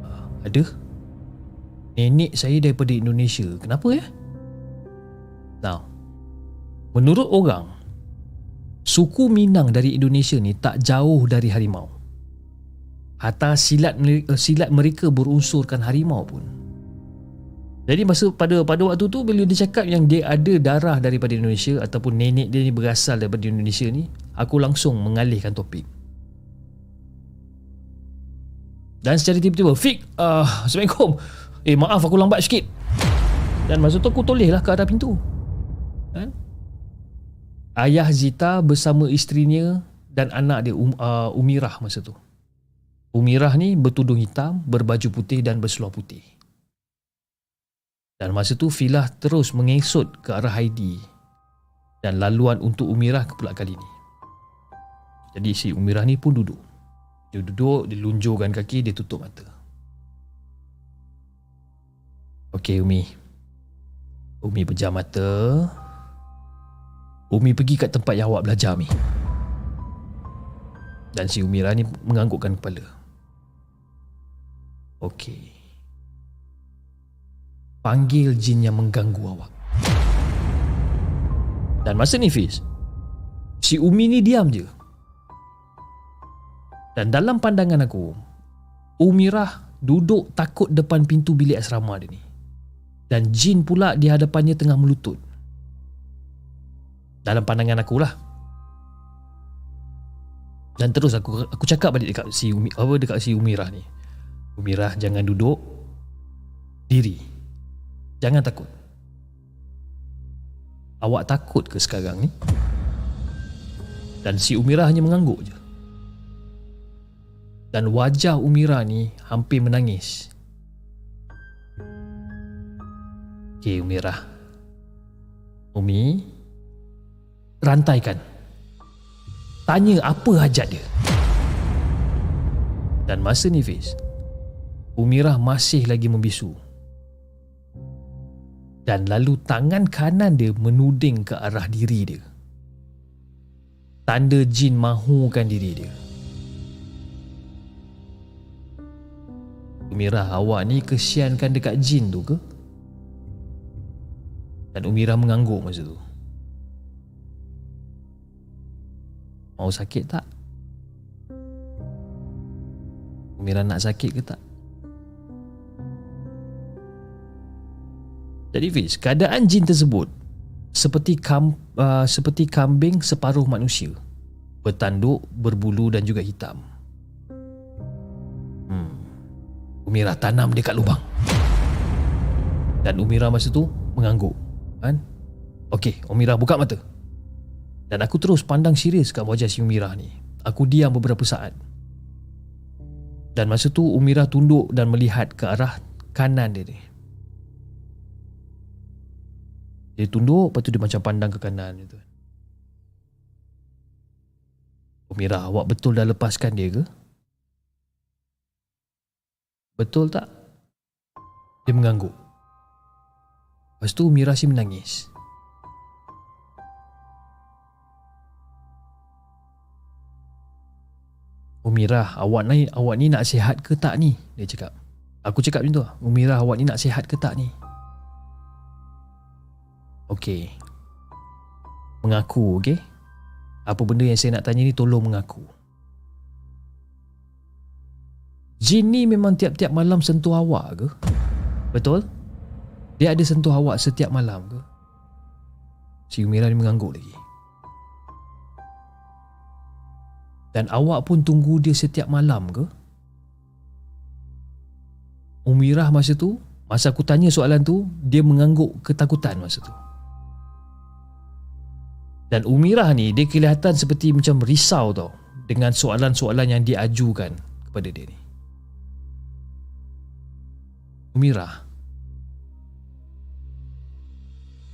Uh, ada? Nenek saya daripada Indonesia Kenapa ya? Now Menurut orang Suku Minang dari Indonesia ni tak jauh dari harimau Hatta silat mereka, silat mereka berunsurkan harimau pun jadi masa pada pada waktu tu bila dia cakap yang dia ada darah daripada Indonesia ataupun nenek dia ni berasal daripada Indonesia ni, aku langsung mengalihkan topik. Dan secara tiba-tiba, Fik, uh, Assalamualaikum. Eh maaf aku lambat sikit. Dan masa tu aku tolehlah ke arah pintu. Ha? Ayah Zita bersama isterinya dan anak dia um, uh, Umirah masa tu. Umirah ni bertudung hitam, berbaju putih dan berseluar putih. Dan masa tu Filah terus mengesot ke arah Heidi dan laluan untuk Umirah ke pula kali ni. Jadi si Umirah ni pun duduk. Dia duduk, dia lunjurkan kaki, dia tutup mata. Okey Umi. Umi pejam mata. Umi pergi kat tempat yang awak belajar ni. Dan si Umirah ni menganggukkan kepala. Okey panggil jin yang mengganggu awak. Dan masa ni Fiz, si Umi ni diam je. Dan dalam pandangan aku, Umirah duduk takut depan pintu bilik asrama dia ni. Dan jin pula di hadapannya tengah melutut. Dalam pandangan aku lah. Dan terus aku aku cakap balik dekat si Umi apa dekat si Umirah ni. Umirah jangan duduk. Diri. Jangan takut. Awak takut ke sekarang ni? Dan si Umira hanya mengangguk je. Dan wajah Umira ni hampir menangis. Okey Umira. Umi, rantaikan. Tanya apa hajat dia. Dan masa ni Fiz, Umirah masih lagi membisu dan lalu tangan kanan dia menuding ke arah diri dia. Tanda jin mahukan diri dia. Umirah awak ni kesiankan dekat jin tu ke? Dan Umirah mengangguk masa tu. Mau sakit tak? Umirah nak sakit ke tak? Jadi Fiz, keadaan jin tersebut seperti kam, uh, seperti kambing separuh manusia. Bertanduk, berbulu dan juga hitam. Umira tanam dekat lubang. Dan Umira masa tu mengangguk. Kan? Okey, Umira buka mata. Dan aku terus pandang serius kat wajah si Umira ni. Aku diam beberapa saat. Dan masa tu Umira tunduk dan melihat ke arah kanan dia ni. Dia tunduk Lepas tu dia macam pandang ke kanan gitu. Oh Mira awak betul dah lepaskan dia ke? Betul tak? Dia mengangguk Lepas tu Mira si menangis Umirah, oh, awak ni awak ni nak sihat ke tak ni? Dia cakap. Aku cakap macam tu. Umirah, awak ni nak sihat ke tak ni? Okey. Mengaku, okey? Apa benda yang saya nak tanya ni tolong mengaku. Jin ni memang tiap-tiap malam sentuh awak ke? Betul? Dia ada sentuh awak setiap malam ke? Si Umira ni mengangguk lagi. Dan awak pun tunggu dia setiap malam ke? Umirah masa tu, masa aku tanya soalan tu, dia mengangguk ketakutan masa tu. Dan Umirah ni dia kelihatan seperti macam risau tau dengan soalan-soalan yang diajukan kepada dia ni. Umirah,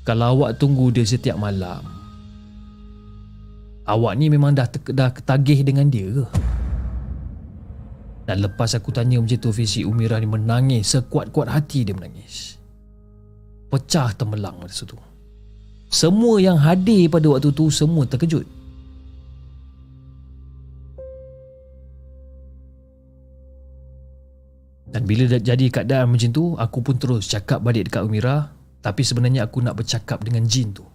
Kalau awak tunggu dia setiap malam Awak ni memang dah, te- dah ketagih dengan dia ke? Dan lepas aku tanya macam tu Fizi Umira ni menangis Sekuat-kuat hati dia menangis. Pecah temelang pada situ. Semua yang hadir pada waktu tu Semua terkejut Dan bila dah jadi keadaan macam tu Aku pun terus cakap balik dekat Umira Tapi sebenarnya aku nak bercakap dengan Jin tu.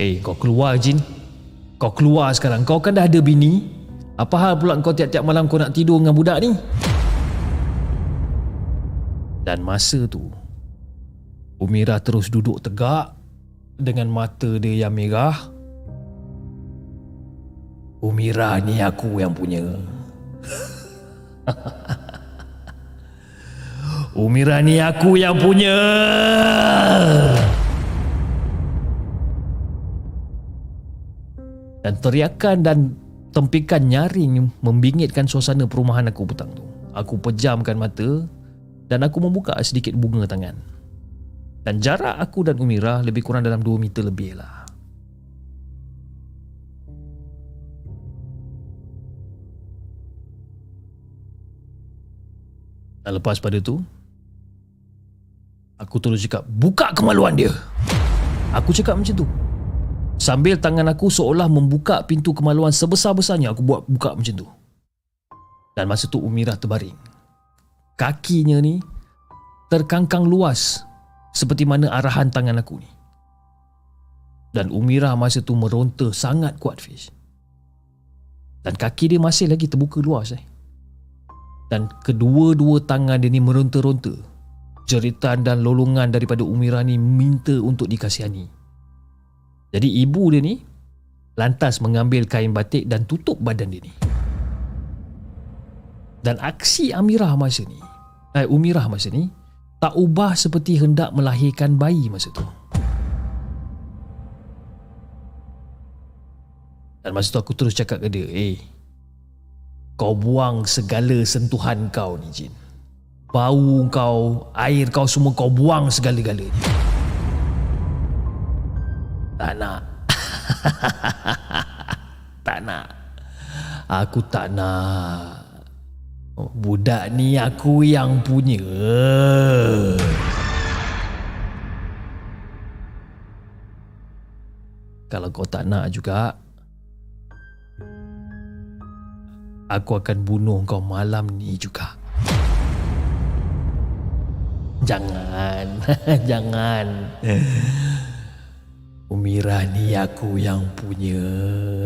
Eh hey, kau keluar Jin. Kau keluar sekarang. Kau kan dah ada bini. Apa hal pula kau tiap-tiap malam kau nak tidur dengan budak ni? Dan masa tu Umira terus duduk tegak Dengan mata dia yang merah. Umira ni aku yang punya Umira ni aku yang punya. Dan teriakan dan tempikan nyaring membingitkan suasana perumahan aku petang tu. Aku pejamkan mata dan aku membuka sedikit bunga tangan. Dan jarak aku dan Umira lebih kurang dalam 2 meter lebih lah. Dan lepas pada tu Aku terus cakap Buka kemaluan dia. Aku cakap macam tu. Sambil tangan aku seolah membuka pintu kemaluan sebesar-besarnya Aku buat buka macam tu. Dan masa tu Umirah terbaring. Kakinya ni Terkangkang luas Seperti mana arahan tangan aku ni. Dan Umirah masa tu meronta sangat kuat Fish. Dan kaki dia masih lagi terbuka luas eh dan kedua-dua tangan dia ni meronta-ronta. Jeritan dan lolongan daripada Umira ni minta untuk dikasihani. Jadi ibu dia ni lantas mengambil kain batik dan tutup badan dia ni. Dan aksi Amirah masa ni, eh, Umirah masa ni, tak ubah seperti hendak melahirkan bayi masa tu. Dan masa tu aku terus cakap ke dia, eh, kau buang segala sentuhan kau ni Jin. Bau kau, air kau semua kau buang segala-galanya Tak nak. Tak nak. Aku tak nak. Budak ni aku yang punya. Kalau kau tak nak juga aku akan bunuh kau malam ni juga. Jangan, jangan. Umira ni aku yang punya.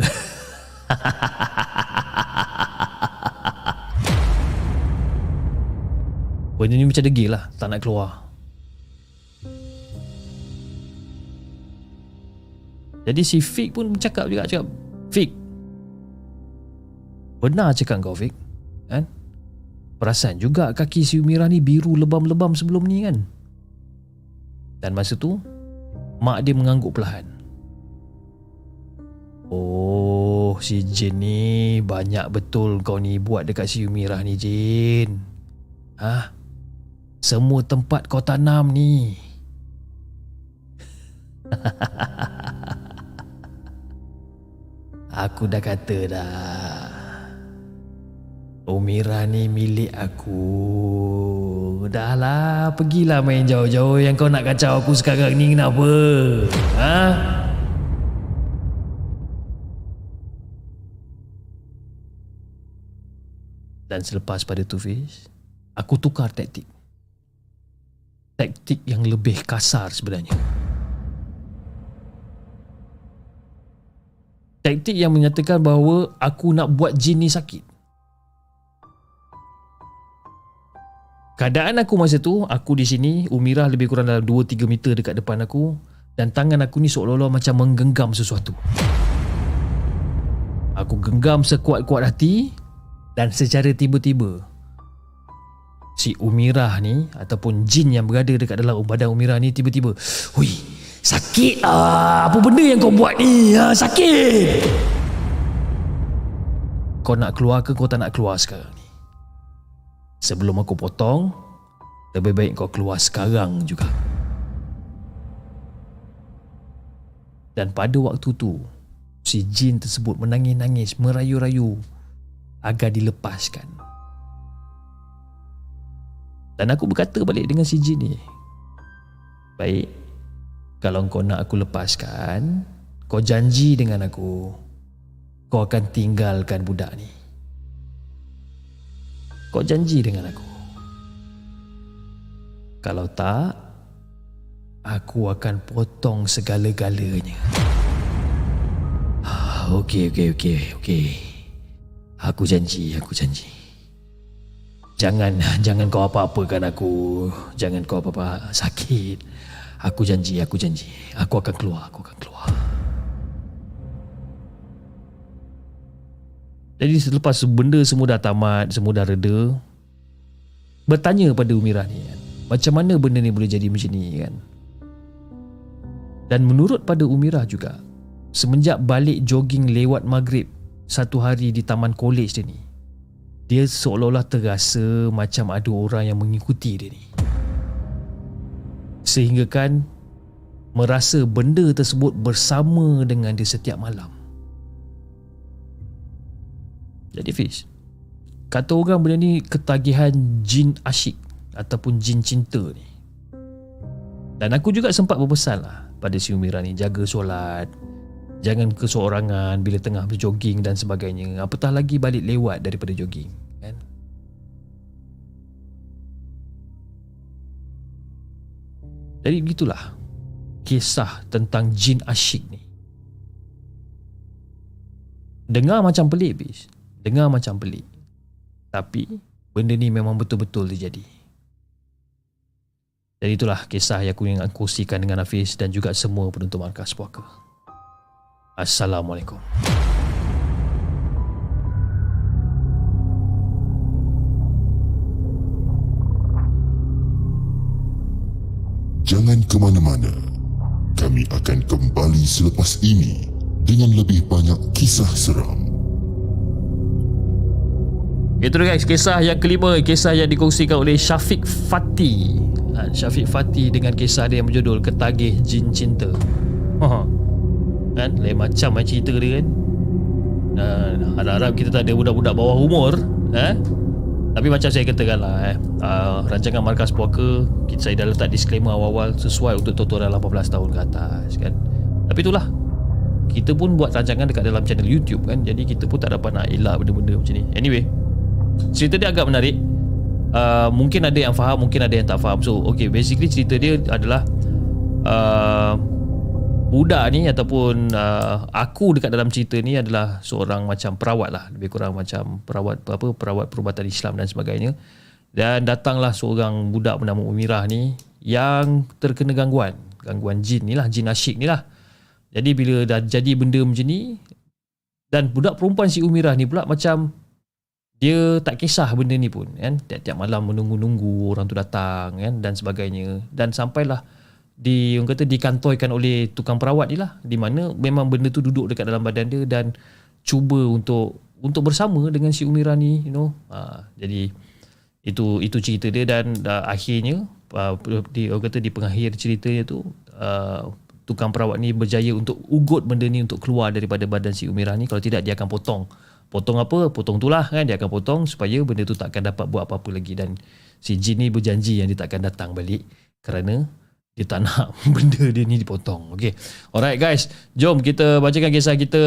Benda ni macam degil lah, tak nak keluar. Jadi si Fik pun cakap juga, cakap, Fik, Benar cakap kau Fik kan? Perasan juga kaki si Umira ni biru lebam-lebam sebelum ni kan? Dan masa tu Mak dia mengangguk perlahan. Oh si Jin ni Banyak betul kau ni buat dekat si Umira ni Jin. Hah? Semua tempat kau tanam ni. Aku dah kata dah Umira ni milik aku. Dah lah, pergilah main jauh-jauh yang kau nak kacau aku sekarang ni kenapa? Ha? Dan selepas pada tu Fiz, aku tukar taktik. Taktik yang lebih kasar sebenarnya. Taktik yang menyatakan bahawa aku nak buat jin ni sakit. Keadaan aku masa tu, aku di sini, Umirah lebih kurang dalam 2-3 meter dekat depan aku dan tangan aku ni seolah-olah macam menggenggam sesuatu. Aku genggam sekuat-kuat hati dan secara tiba-tiba si Umirah ni ataupun jin yang berada dekat dalam badan Umirah ni tiba-tiba, "Hui, sakit ah, apa benda yang kau buat ni? Ha, sakit." Kau nak keluar ke kau tak nak keluar sekarang? Sebelum aku potong Lebih baik kau keluar sekarang juga Dan pada waktu tu, si jin tersebut menangis-nangis, merayu-rayu agar dilepaskan. Dan aku berkata balik dengan si jin ni, Baik, kalau kau nak aku lepaskan, kau janji dengan aku, kau akan tinggalkan budak ni. Kau janji dengan aku. Kalau tak, aku akan potong segala-galanya. Ah, okey, okey, okey, okey. Aku janji, aku janji. Jangan jangan kau apa-apakan aku. Jangan kau apa-apa sakit. Aku janji, aku janji. Aku akan keluar, aku akan keluar. Jadi selepas benda semua dah tamat, semua dah reda, bertanya pada Umira ni kan, macam mana benda ni boleh jadi macam ni kan? Dan menurut pada Umirah juga, semenjak balik jogging lewat maghrib satu hari di taman kolej dia ni, dia seolah-olah terasa macam ada orang yang mengikuti dia ni. Sehingga kan merasa benda tersebut bersama dengan dia setiap malam. Jadi Fish, kata orang benda ni ketagihan jin asyik ataupun jin cinta ni. Dan aku juga sempat berpesan lah pada si Umira ni jaga solat jangan keseorangan bila tengah berjoging dan sebagainya. Apatah lagi balik lewat daripada jogging kan? Jadi begitulah kisah tentang jin asyik ni. Dengar macam pelik bis dengar macam pelik tapi benda ni memang betul-betul terjadi jadi itulah kisah yang aku ingin kongsikan dengan Hafiz dan juga semua penonton markas puaka. Assalamualaikum. Jangan ke mana-mana. Kami akan kembali selepas ini dengan lebih banyak kisah seram. Itu guys, kisah yang kelima, kisah yang dikongsikan oleh Syafiq Fatih. Ha, Syafiq Fatih dengan kisah dia yang berjudul Ketagih Jin Cinta. Ha. Kan? Lain macam macam cerita dia kan. Uh, harap-harap kita tak ada budak-budak bawah umur eh? Tapi macam saya katakan lah eh, uh, Rancangan Markas Puaka kita, Saya dah letak disclaimer awal-awal Sesuai untuk tutorial 18 tahun ke atas kan? Tapi itulah Kita pun buat rancangan dekat dalam channel YouTube kan Jadi kita pun tak dapat nak elak benda-benda macam ni Anyway Cerita dia agak menarik. Uh, mungkin ada yang faham mungkin ada yang tak faham. So okay basically cerita dia adalah uh, budak ni ataupun uh, aku dekat dalam cerita ni adalah seorang macam perawat lah. Lebih kurang macam perawat apa perawat perubatan Islam dan sebagainya. Dan datanglah seorang budak bernama Umirah ni yang terkena gangguan. Gangguan jin ni lah jin asyik ni lah. Jadi bila dah jadi benda macam ni dan budak perempuan si Umirah ni pula macam dia tak kisah benda ni pun kan? Tiap-tiap malam menunggu-nunggu orang tu datang kan? Dan sebagainya. Dan sampailah di orang kata dikantoikan oleh tukang perawat ni lah. Di mana memang benda tu duduk dekat dalam badan dia dan cuba untuk untuk bersama dengan si Umira ni you know? Ha, jadi itu itu cerita dia. Dan uh, akhirnya uh, di orang kata di pengakhir ceritanya tu uh, tukang perawat ni berjaya untuk ugut benda ni untuk keluar daripada badan si Umira ni. Kalau tidak dia akan potong potong apa? Potong tu lah kan? Dia akan potong supaya benda tu tak akan dapat buat apa-apa lagi. Dan si jin ni berjanji yang dia tak akan datang balik kerana dia tak nak benda dia ni dipotong. Okay, alright guys. Jom kita bacakan kisah kita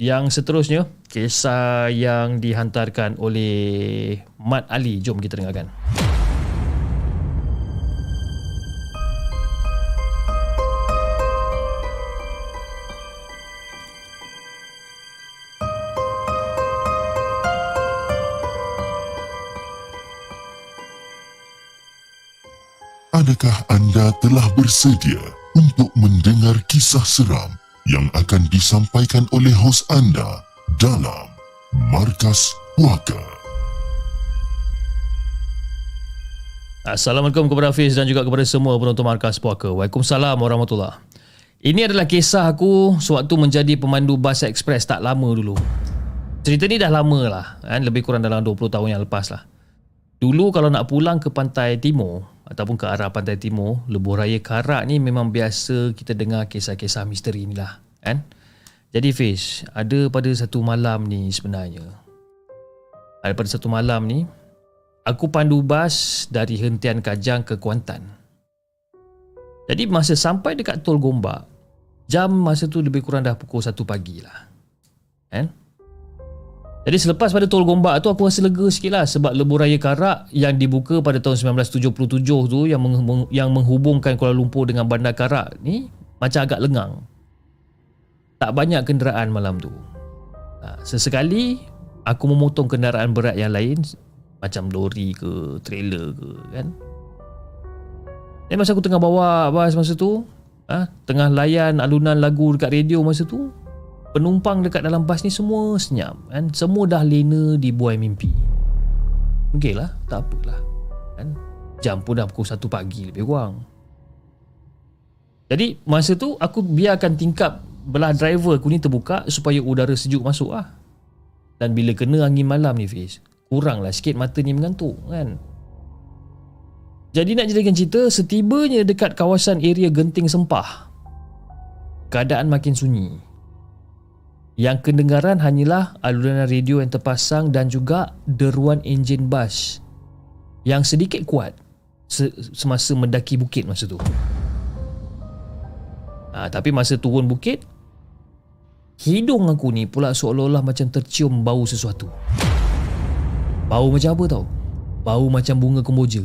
yang seterusnya. Kisah yang dihantarkan oleh Mat Ali. Jom kita dengarkan Adakah anda telah bersedia untuk mendengar kisah seram yang akan disampaikan oleh hos anda dalam Markas Puaka? Assalamualaikum kepada Hafiz dan juga kepada semua penonton Markas Puaka. Waalaikumsalam warahmatullahi Ini adalah kisah aku sewaktu menjadi pemandu bas ekspres tak lama dulu. Cerita ni dah lama lah. Kan? Lebih kurang dalam 20 tahun yang lepas lah. Dulu kalau nak pulang ke pantai timur, ataupun ke arah pantai timur, lebuh raya Karak ni memang biasa kita dengar kisah-kisah misteri ni lah. Kan? Jadi Fish, ada pada satu malam ni sebenarnya. Ada pada satu malam ni, aku pandu bas dari hentian Kajang ke Kuantan. Jadi masa sampai dekat Tol Gombak, jam masa tu lebih kurang dah pukul 1 pagi lah. Kan? Jadi selepas pada Tol Gombak tu aku rasa lega sikit lah sebab lebuh raya Karak yang dibuka pada tahun 1977 tu yang, meng- yang menghubungkan Kuala Lumpur dengan Bandar Karak ni macam agak lengang. Tak banyak kenderaan malam tu. Ha, sesekali aku memotong kenderaan berat yang lain macam lori ke trailer ke kan. Dan masa aku tengah bawa bas masa tu, ha, tengah layan alunan lagu dekat radio masa tu, penumpang dekat dalam bas ni semua senyap kan? Semua dah lena di buai mimpi. Okey lah tak apalah kan? Jam pun dah pukul 1 pagi lebih kurang. Jadi masa tu aku biarkan tingkap belah driver aku ni terbuka supaya udara sejuk masuk lah. Dan bila kena angin malam ni Fiz kurang lah sikit mata ni mengantuk kan? Jadi nak jadikan cerita setibanya dekat kawasan area Genting Sempah keadaan makin sunyi yang kedengaran hanyalah alunan radio yang terpasang dan juga deruan enjin bas yang sedikit kuat semasa mendaki bukit masa tu. Ha, tapi masa turun bukit, hidung aku ni pula seolah-olah macam tercium bau sesuatu. Bau macam apa tau? Bau macam bunga kemboja.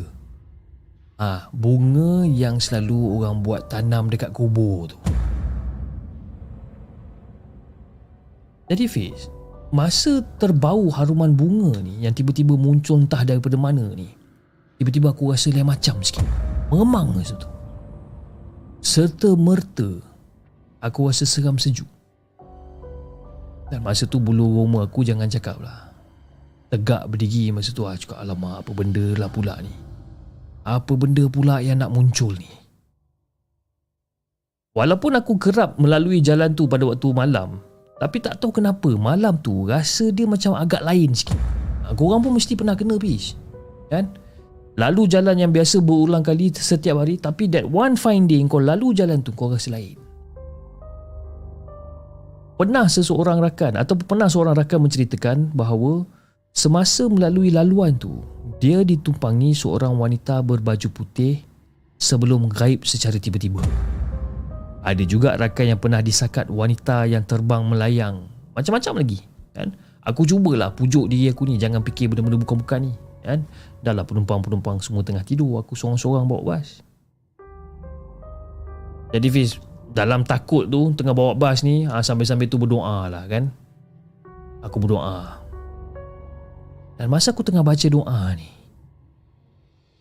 Ah, ha, bunga yang selalu orang buat tanam dekat kubur tu. Jadi Fiz Masa terbau haruman bunga ni Yang tiba-tiba muncul entah daripada mana ni Tiba-tiba aku rasa lain macam sikit. Mengemang masa tu Serta merta Aku rasa seram sejuk. Dan masa tu bulu roma aku jangan cakap lah. Tegak berdiri masa tu Aku cakap alamak apa benda lah pula ni? Apa benda pula yang nak muncul ni? Walaupun aku kerap melalui jalan tu pada waktu malam tapi tak tahu kenapa malam tu rasa dia macam agak lain sikit. Ha, korang pun mesti pernah kena Fish. Kan? Lalu jalan yang biasa berulang kali setiap hari tapi that one day kau lalu jalan tu kau rasa lain. Pernah seseorang rakan atau pernah seorang rakan menceritakan bahawa semasa melalui laluan tu dia ditumpangi seorang wanita berbaju putih sebelum gaib secara tiba-tiba. Ada juga rakan yang pernah disakat wanita yang terbang melayang. Macam-macam lagi. Kan? Aku cubalah pujuk diri aku ni. Jangan fikir benda-benda bukan-bukan ni. Kan? Dah lah penumpang-penumpang semua tengah tidur. Aku seorang-seorang bawa bas. Jadi Fiz, dalam takut tu tengah bawa bas ni, ha, sambil-sambil tu berdoa lah kan. Aku berdoa. Dan masa aku tengah baca doa ni,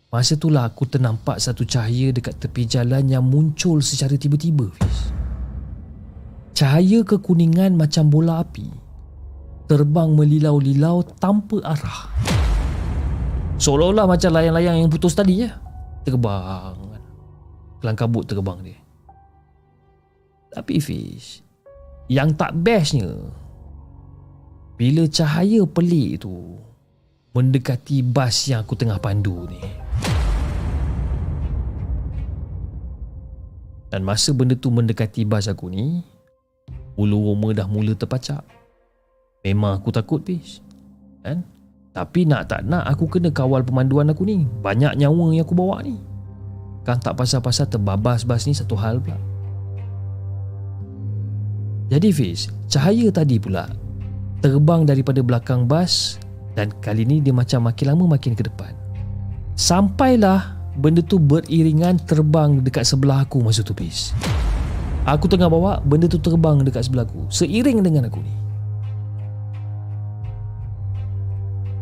Masa itulah aku ternampak satu cahaya dekat tepi jalan yang muncul secara tiba-tiba, Fiz. Cahaya kekuningan macam bola api. Terbang melilau-lilau tanpa arah. Seolah-olah macam layang-layang yang putus tadi ya. Terbang. Kelang kabut terbang dia. Tapi Fiz, yang tak bestnya, bila cahaya pelik tu mendekati bas yang aku tengah pandu ni. Dan masa benda tu mendekati bas aku ni Ulu roma dah mula terpacak. Memang aku takut bis Kan? Tapi nak tak nak aku kena kawal pemanduan aku ni. Banyak nyawa yang aku bawa ni. Kan tak pasal-pasal terbabas bas ni satu hal pula. Jadi Fiz Cahaya tadi pula Terbang daripada belakang bas Dan kali ni dia macam makin lama makin ke depan. Sampailah benda tu beriringan terbang dekat sebelah aku masa tu bis. Aku tengah bawa benda tu terbang dekat sebelah aku seiring dengan aku ni.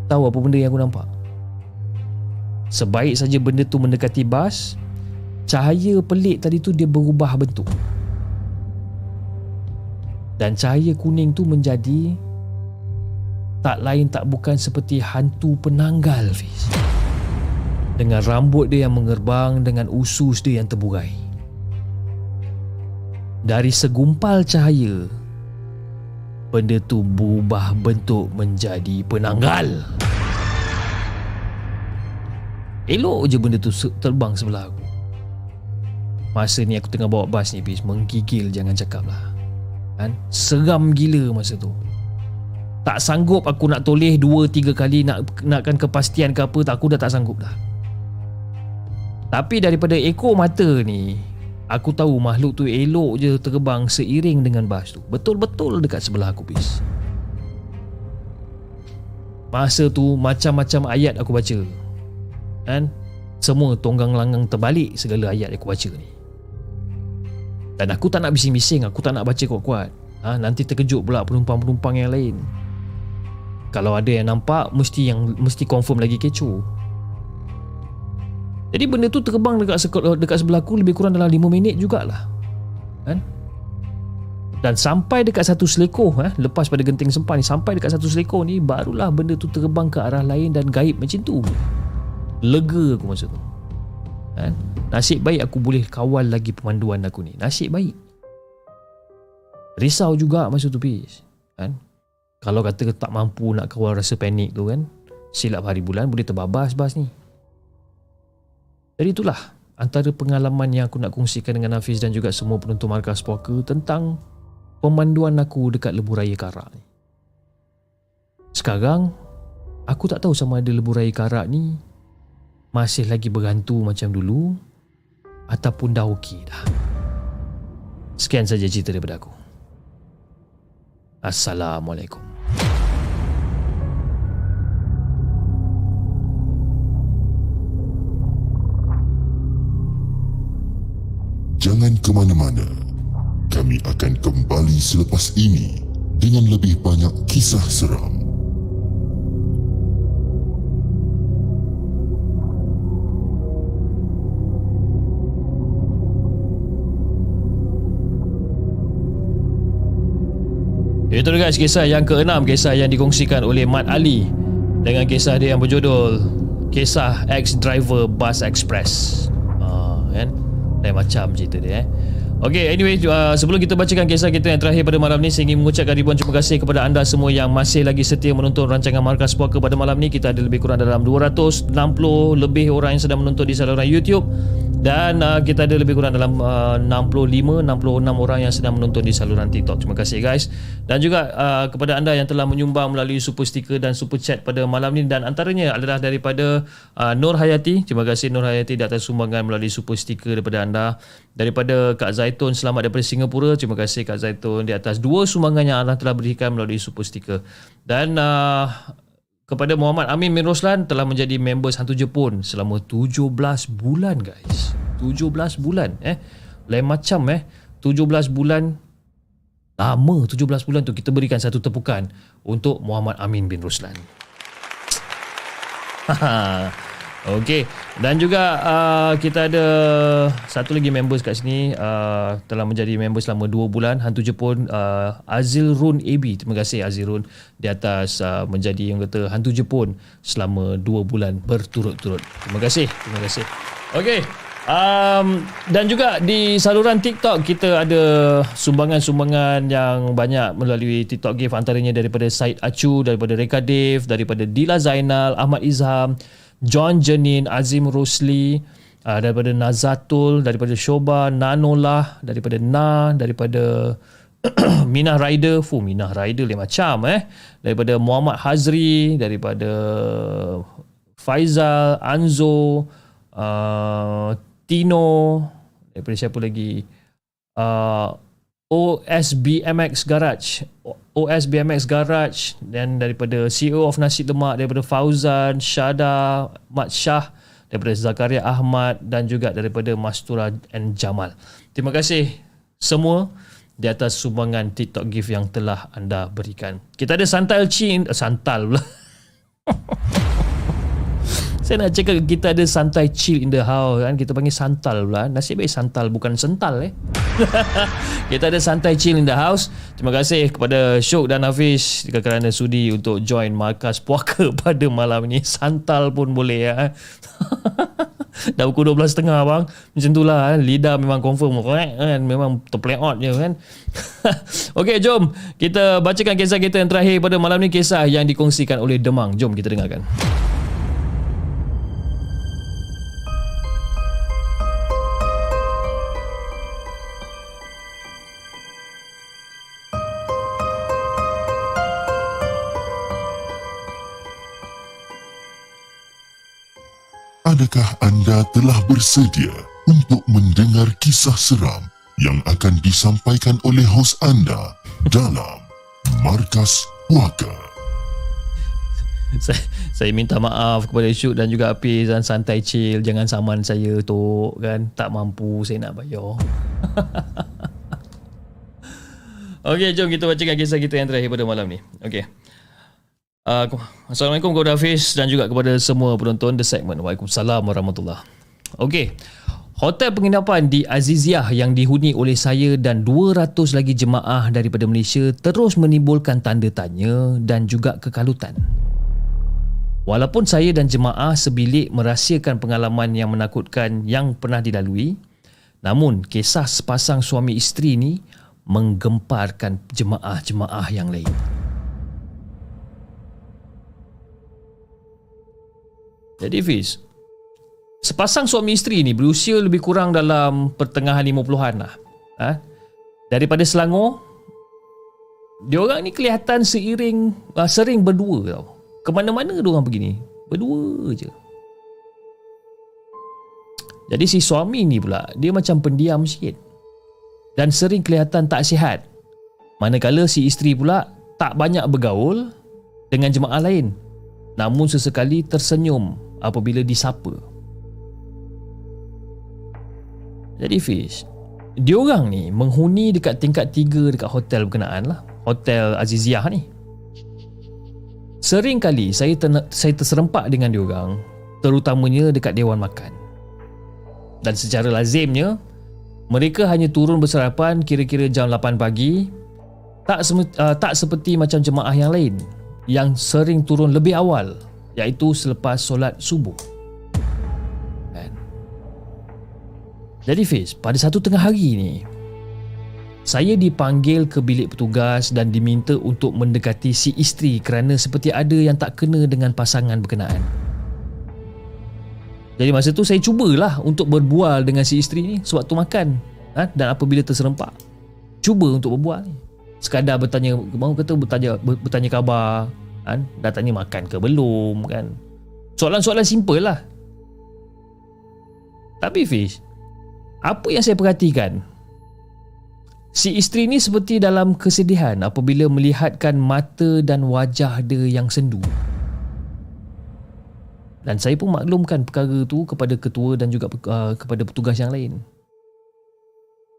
Tahu apa benda yang aku nampak? Sebaik saja benda tu mendekati bas, cahaya pelik tadi tu dia berubah bentuk. Dan cahaya kuning tu menjadi tak lain tak bukan seperti hantu penanggal, Fiz dengan rambut dia yang mengerbang dengan usus dia yang terburai. Dari segumpal cahaya, benda tu berubah bentuk menjadi penanggal. Elok je benda tu terbang sebelah aku. Masa ni aku tengah bawa bas ni bis Menggigil jangan cakap lah kan? Seram gila masa tu Tak sanggup aku nak toleh Dua tiga kali nak Nakkan kepastian ke apa tak Aku dah tak sanggup dah Tapi daripada ekor mata ni Aku tahu makhluk tu elok je terbang Seiring dengan bas tu. Betul-betul dekat sebelah aku bis Masa tu macam-macam ayat aku baca. Kan? Semua tonggang langgang terbalik segala ayat aku baca ni. Dan aku tak nak bising-bising Aku tak nak baca kuat-kuat. Ha, Nanti terkejut pula penumpang-penumpang yang lain. Kalau ada yang nampak Mesti yang mesti confirm lagi kecoh Jadi benda tu terbang dekat, dekat sebelah aku Lebih kurang dalam 5 minit jugalah. Kan? Dan sampai dekat satu selekoh eh, Lepas pada genting sempan ni Sampai dekat satu selekoh ni Barulah benda tu terbang ke arah lain Dan gaib macam tu. Lega aku masa tu. Kan? Nasib baik aku boleh kawal lagi pemanduan aku ni. Nasib baik. Risau juga masa tu Pis kan? Kalau kata tak mampu nak kawal rasa panik tu kan Silap hari bulan boleh terbabas bas ni Jadi itulah Antara pengalaman yang aku nak kongsikan dengan Hafiz dan juga semua penonton markas poker Tentang pemanduan aku dekat lebuh raya karak ni Sekarang Aku tak tahu sama ada lebuh raya karak ni masih lagi berhantu macam dulu ataupun dah okey dah. Sekian saja cerita daripada aku. Assalamualaikum. Jangan ke mana-mana. Kami akan kembali selepas ini dengan lebih banyak kisah seram. Itu guys kisah yang keenam Kisah yang dikongsikan oleh Mat Ali Dengan kisah dia yang berjudul Kisah ex-driver bus express uh, kan? Lain macam cerita dia eh Okay, anyway, uh, sebelum kita bacakan kisah kita yang terakhir pada malam ni Saya ingin mengucapkan ribuan terima kasih kepada anda semua yang masih lagi setia menonton rancangan Markas Puaka pada malam ni Kita ada lebih kurang dalam 260 lebih orang yang sedang menonton di saluran YouTube dan uh, kita ada lebih kurang dalam uh, 65 66 orang yang sedang menonton di saluran TikTok. Terima kasih guys. Dan juga uh, kepada anda yang telah menyumbang melalui super sticker dan super chat pada malam ini dan antaranya adalah daripada uh, Nur Hayati. Terima kasih Nur Hayati di atas sumbangan melalui super sticker daripada anda. Daripada Kak Zaitun selamat daripada Singapura. Terima kasih Kak Zaitun di atas dua sumbangan yang Allah telah berikan melalui super sticker. Dan uh, kepada Muhammad Amin bin Roslan telah menjadi member Hantu Jepun selama 17 bulan guys. 17 bulan eh. Lain macam eh. 17 bulan lama 17 bulan tu kita berikan satu tepukan untuk Muhammad Amin bin Roslan. Okey. Dan juga uh, kita ada satu lagi members kat sini uh, telah menjadi member selama 2 bulan. Hantu Jepun uh, Azil Run AB terima kasih Azil Run di atas uh, menjadi yang kata hantu Jepun selama 2 bulan berturut-turut. Terima kasih terima kasih. Okey Um, dan juga di saluran TikTok kita ada sumbangan-sumbangan yang banyak melalui TikTok Gift antaranya daripada Said Acu, daripada Reka Dave, daripada Dila Zainal, Ahmad Izham, John Janin, Azim Rosli, uh, daripada Nazatul, daripada Shoba, Nanolah, daripada Na, daripada Minah Rider, fu Minah Rider lain macam eh. Daripada Muhammad Hazri, daripada Faizal, Anzo, uh, Tino, daripada siapa lagi? Uh, OSBMX Garage OSBMX Garage dan daripada CEO of Nasi Lemak daripada Fauzan, Syada, Mat Shah daripada Zakaria Ahmad dan juga daripada Mastura and Jamal. Terima kasih semua di atas sumbangan TikTok gift yang telah anda berikan. Kita ada santal chin, uh, santal pula. Saya nak cakap kita ada santai chill in the house kan. Kita panggil santal pula. Nasib baik santal bukan sental eh. kita ada santai chill in the house. Terima kasih kepada Syuk dan Hafiz kerana sudi untuk join markas puaka pada malam ini. Santal pun boleh ya. Dah pukul 12.30 bang. Macam itulah kan. Lidah memang confirm kan. Memang terpleot je kan. Okey jom. Kita bacakan kisah kita yang terakhir pada malam ni. Kisah yang dikongsikan oleh Demang. Jom kita dengarkan. Adakah anda telah bersedia untuk mendengar kisah seram yang akan disampaikan oleh hos anda dalam Markas Puaka? saya, saya minta maaf kepada Syuk dan juga Hafiz dan santai chill jangan saman saya tu kan tak mampu saya nak bayar Okey, jom kita bacakan kisah kita yang terakhir pada malam ni. Okey. Uh, Assalamualaikum kepada Hafiz dan juga kepada semua penonton The Segment. Waalaikumsalam warahmatullahi Okey. Hotel penginapan di Aziziah yang dihuni oleh saya dan 200 lagi jemaah daripada Malaysia terus menimbulkan tanda tanya dan juga kekalutan. Walaupun saya dan jemaah sebilik merahsiakan pengalaman yang menakutkan yang pernah dilalui, namun kisah sepasang suami isteri ni menggemparkan jemaah-jemaah yang lain. Jadi Fiz, sepasang suami isteri ni berusia lebih kurang dalam pertengahan 50-an lah. Ha? Daripada Selangor, dia orang ni kelihatan seiring, uh, sering berdua tau. Ke mana-mana dia orang pergi ni. Berdua je. Jadi si suami ni pula, dia macam pendiam sikit dan sering kelihatan tak sihat. Manakala si isteri pula tak banyak bergaul dengan jemaah lain. Namun sesekali tersenyum apabila disapa. Jadi Fish, diorang ni menghuni dekat tingkat tiga dekat hotel berkenaan lah. Hotel Aziziah ni. Sering kali saya, ter- saya terserempak dengan diorang terutamanya dekat Dewan Makan. Dan secara lazimnya, mereka hanya turun bersarapan kira-kira jam 8 pagi. Tak sem- uh, tak seperti macam jemaah yang lain yang sering turun lebih awal iaitu selepas solat subuh. Kan? Jadi Fiz, pada satu tengah hari ni saya dipanggil ke bilik petugas dan diminta untuk mendekati si isteri kerana seperti ada yang tak kena dengan pasangan berkenaan. Jadi masa tu saya cubalah untuk berbual dengan si isteri ni sewaktu makan ha? dan apabila terserempak. Cuba untuk berbual ni. Sekadar bertanya, mau kata bertanya bertanya khabar, kan? Dah tanya makan ke belum kan. Soalan-soalan simple lah. Tapi Fish, apa yang saya perhatikan? Si isteri ni seperti dalam kesedihan apabila melihatkan mata dan wajah dia yang sendu. Dan saya pun maklumkan perkara tu kepada ketua dan juga uh, kepada petugas yang lain.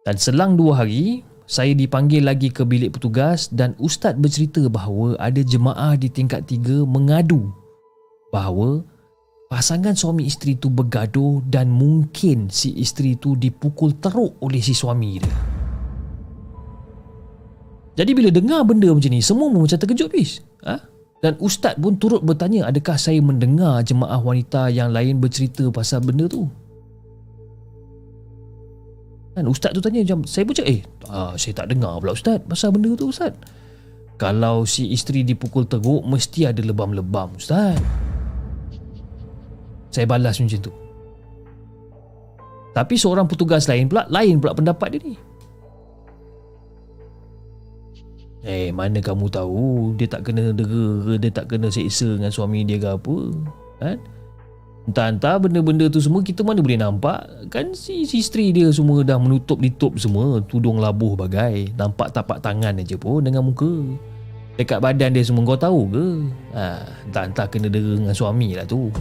Dan selang dua hari, saya dipanggil lagi ke bilik petugas dan ustaz bercerita bahawa ada jemaah di tingkat tiga mengadu bahawa pasangan suami isteri tu bergaduh dan mungkin si isteri tu dipukul teruk oleh si suami dia. Jadi bila dengar benda macam ni, semua macam terkejut bis. Ha? Dan ustaz pun turut bertanya adakah saya mendengar jemaah wanita yang lain bercerita pasal benda tu. Dan ustaz tu tanya macam, saya pun cakap, eh ah, saya tak dengar pula ustaz pasal benda tu ustaz. Kalau si isteri dipukul teruk, mesti ada lebam-lebam ustaz. Saya balas macam tu. Tapi seorang petugas lain pula, lain pula pendapat dia ni. Eh mana kamu tahu Dia tak kena dera Dia tak kena seksa dengan suami dia ke apa Kan Entah-entah benda-benda tu semua Kita mana boleh nampak. Kan si, isteri dia semua Dah menutup ditup semua Tudung labuh bagai. Nampak tapak tangan aja pun Dengan muka. Dekat badan dia semua Kau tahu ke? Ha, Entah-entah kena dera dengan suami lah tu.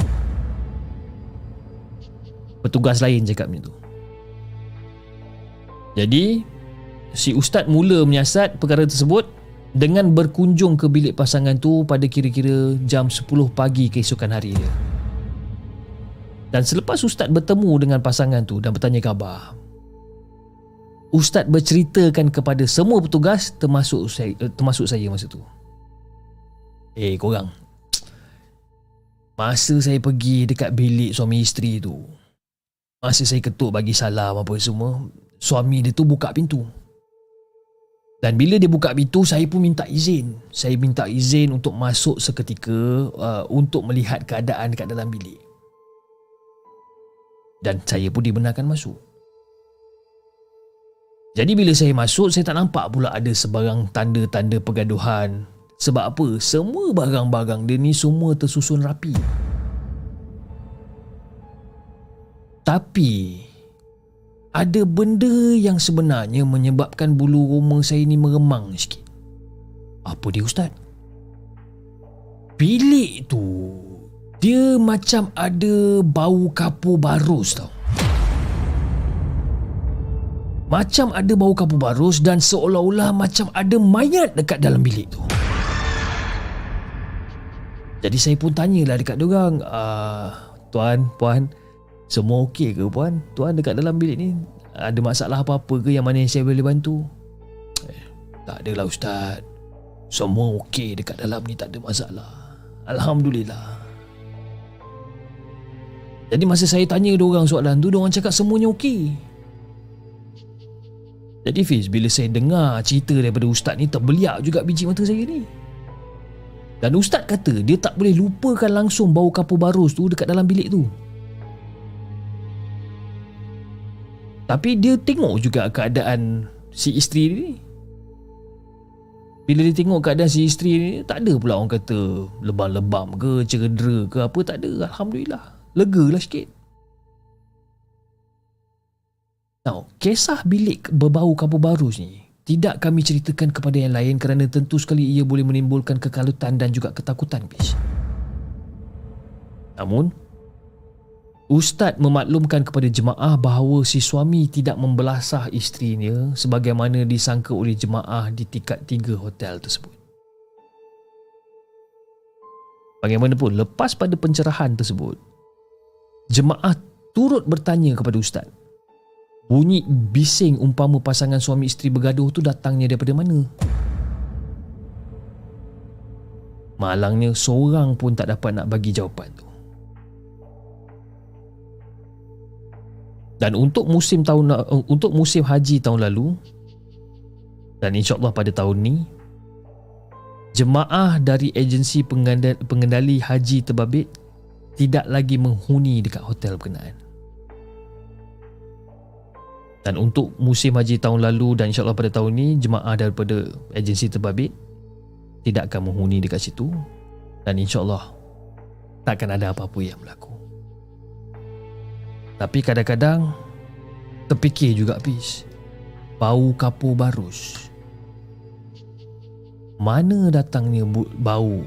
Petugas lain cakap macam tu. Jadi Si ustaz mula menyiasat perkara tersebut dengan berkunjung ke bilik pasangan tu pada kira-kira jam 10 pagi keesokan hari dia. Dan selepas ustaz bertemu dengan pasangan tu dan bertanya khabar, ustaz berceritakan kepada semua petugas termasuk saya, eh, termasuk saya masa tu. Eh korang, masa saya pergi dekat bilik suami isteri tu, masa saya ketuk bagi salam apa semua, suami dia tu buka pintu. Dan bila dia buka pintu, saya pun minta izin. Saya minta izin untuk masuk seketika uh, untuk melihat keadaan dekat dalam bilik. Dan saya pun dibenarkan masuk. Jadi bila saya masuk, saya tak nampak pula ada sebarang tanda-tanda pergaduhan. Sebab apa? Semua barang-barang dia ni semua tersusun rapi. Tapi ada benda yang sebenarnya menyebabkan bulu roma saya ni meremang sikit. Apa dia ustaz? Bilik tu dia macam ada bau kapur barus tau. Macam ada bau kapur barus dan seolah-olah macam ada mayat dekat dalam bilik tu. Jadi saya pun tanyalah dekat diorang, ah, tuan, puan, semua okey ke puan? Tuan dekat dalam bilik ni ada masalah apa-apa ke yang mana yang saya boleh bantu? Eh, tak adalah ustaz. Semua okey dekat dalam ni tak ada masalah. Alhamdulillah. Jadi masa saya tanya diorang soalan tu, diorang cakap semuanya okey. Jadi Fiz, bila saya dengar cerita daripada Ustaz ni terbeliak juga biji mata saya ni. Dan Ustaz kata dia tak boleh lupakan langsung bau kapur barus tu dekat dalam bilik tu. Tapi dia tengok juga keadaan si isteri ni. Bila dia tengok keadaan si isteri ni, tak ada pula orang kata lebam-lebam ke, cedera ke apa, tak ada. Alhamdulillah. Lega lah sikit. Now, kisah bilik berbau kapur barus ni tidak kami ceritakan kepada yang lain kerana tentu sekali ia boleh menimbulkan kekalutan dan juga ketakutan, bis. Namun, Ustaz memaklumkan kepada jemaah bahawa si suami tidak membelasah isterinya sebagaimana disangka oleh jemaah di tingkat tiga hotel tersebut. Bagaimanapun, lepas pada pencerahan tersebut, jemaah turut bertanya kepada Ustaz Bunyi bising umpama pasangan suami isteri bergaduh tu datangnya daripada mana? Malangnya seorang pun tak dapat nak bagi jawapan tu. Dan untuk musim tahun untuk musim haji tahun lalu dan insya-Allah pada tahun ni jemaah dari agensi pengendali haji terbabit tidak lagi menghuni dekat hotel berkenaan. Dan untuk musim haji tahun lalu dan insyaAllah pada tahun ini jemaah daripada agensi terbabit tidak akan menghuni dekat situ dan insyaAllah takkan ada apa-apa yang berlaku. Tapi kadang-kadang terfikir juga Pis bau kapur barus mana datangnya bau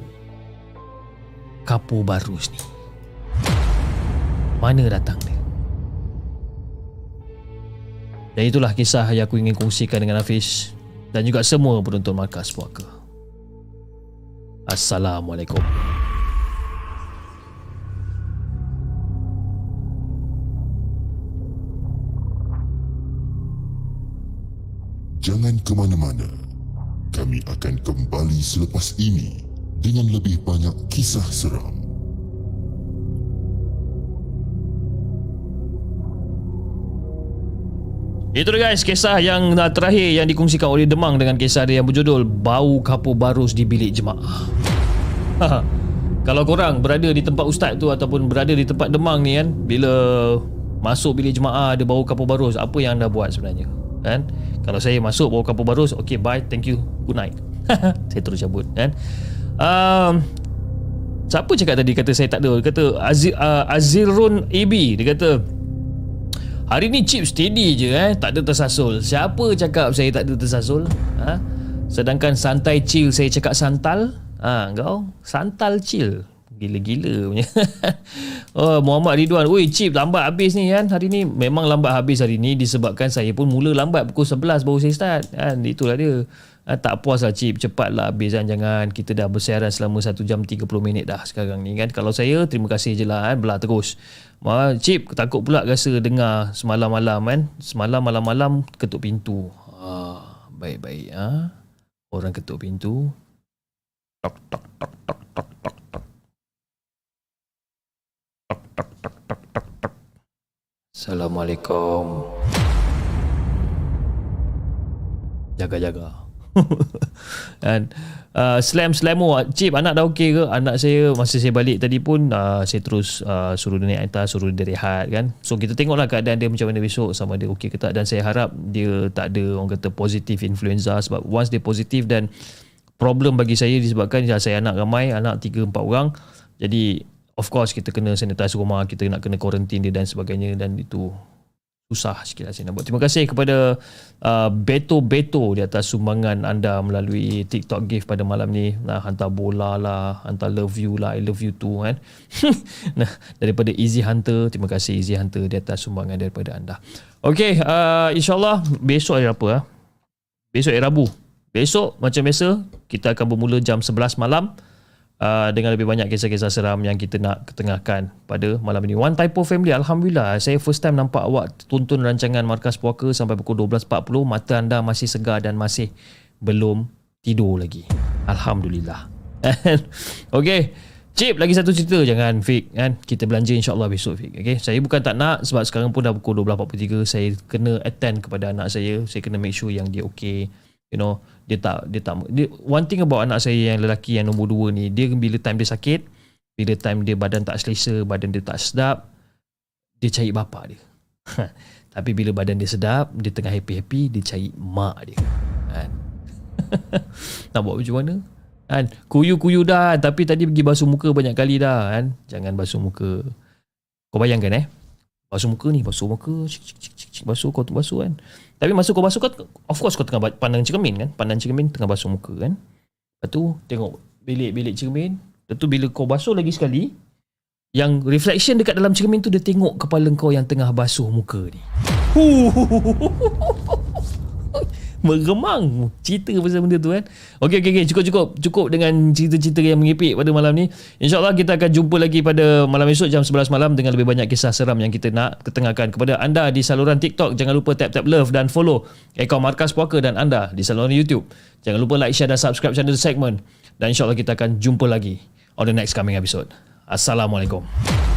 kapur barus ni mana datang dia dan itulah kisah yang aku ingin kongsikan dengan Hafiz dan juga semua penonton Markas Puaka. Assalamualaikum. Jangan ke mana-mana. Kami akan kembali selepas ini dengan lebih banyak kisah seram. Itu dia guys. Kisah yang terakhir yang dikongsikan oleh Demang dengan kisah dia yang berjudul Bau Kapur Barus di Bilik Jemaah. Kalau korang berada di tempat ustaz tu ataupun berada di tempat Demang ni kan bila masuk bilik jemaah ada bau kapur barus apa yang anda buat sebenarnya? Kan? Kalau saya masuk bau kapur barus okay bye thank you good night. Saya terus cabut kan? Um, siapa cakap tadi kata saya tak ada? Kata Azir, uh, Azirun AB dia kata Hari ni chip steady je eh. Tak ada tersasul. Siapa cakap saya tak ada tersasul? Ha? Sedangkan santai chill Saya cakap santal. Ha, Kau? Santal chill. Gila-gila punya. Oh Muhammad Ridwan. Ui chip lambat habis ni kan? Hari ni Memang lambat habis hari ni. Disebabkan saya pun mula lambat Pukul 11 baru saya start kan? Itulah dia. Ha, Tak puas lah chip. Cepatlah habis kan? Jangan kita dah bersiaran Selama 1 jam 30 minit dah Sekarang ni kan? Kalau saya Terima kasih je lah kan? Belah terus Ma, Cip takut pula rasa dengar semalam malam kan. Semalam malam-malam ketuk pintu. Ha, baik-baik ha. Orang ketuk pintu. Tok tok tok tok tok tok tok. Tok tok tok tok tok tok. Assalamualaikum. Jaga-jaga. Dan uh, slam slamo chip anak dah okey ke? Anak saya masa saya balik tadi pun uh, saya terus uh, suruh dia naik atas suruh dia rehat kan? So kita tengoklah keadaan dia macam mana besok sama dia okey ke tak. Dan saya harap dia tak ada orang kata positif influenza. Sebab once dia positif dan problem bagi saya disebabkan ya, saya anak ramai anak 3 4 orang. Jadi of course kita kena sanitize rumah kita nak kena quarantine dia dan sebagainya. Dan itu susah sikit lah saya nak buat. Terima kasih kepada uh, Beto Beto di atas sumbangan anda melalui TikTok gift pada malam ni. Nah, hantar bola lah, hantar love you lah, I love you too kan. nah, daripada Easy Hunter, terima kasih Easy Hunter di atas sumbangan daripada anda. Okay, uh, insyaAllah besok hari apa? Ha? Besok hari Rabu. Besok macam biasa, kita akan bermula jam 11 malam uh, dengan lebih banyak kisah-kisah seram yang kita nak ketengahkan pada malam ini. One Typo Family, Alhamdulillah. Saya first time nampak awak tonton rancangan Markas Puaka sampai pukul 12.40. Mata anda masih segar dan masih belum tidur lagi. Alhamdulillah. okay. Cip, lagi satu cerita. Jangan fake kan. Kita belanja insyaAllah besok fake. Okay. Saya bukan tak nak sebab sekarang pun dah pukul 12.43. Saya kena attend kepada anak saya. Saya kena make sure yang dia okay. You know, dia tak dia tak dia, one thing about anak saya yang lelaki yang nombor dua ni dia bila time dia sakit bila time dia badan tak selesa badan dia tak sedap dia cari bapa dia. Tapi bila badan dia sedap dia tengah happy-happy dia cari mak dia. Kan? Nak buat macam mana? Kan? Kuyu-kuyu dah tapi tadi pergi basuh muka banyak kali dah kan? Jangan basuh muka. Kau bayangkan eh? Basuh muka ni basuh muka cik, cik, cik, cik, basuh kau tu basuh kan tapi masa kau basuh kau of course kau tengah pandang cermin kan? Pandang cermin tengah basuh muka kan? Lepas tu tengok bilik-bilik cermin. Lepas tu bila kau basuh lagi sekali yang reflection dekat dalam cermin tu dia tengok kepala kau yang tengah basuh muka ni meremang cerita pasal benda tu kan? Okey okey okey. Cukup cukup. Cukup dengan cerita-cerita yang mengipik pada malam ni. Insyaallah kita akan jumpa lagi pada malam esok jam 11 malam dengan lebih banyak kisah seram yang kita nak ketengahkan kepada anda di saluran TikTok. Jangan lupa tap tap love dan follow akaun Markas Puaka dan anda di saluran YouTube. Jangan lupa like share dan subscribe channel Segment. Dan insyaallah kita akan jumpa lagi on the next coming episode. Assalamualaikum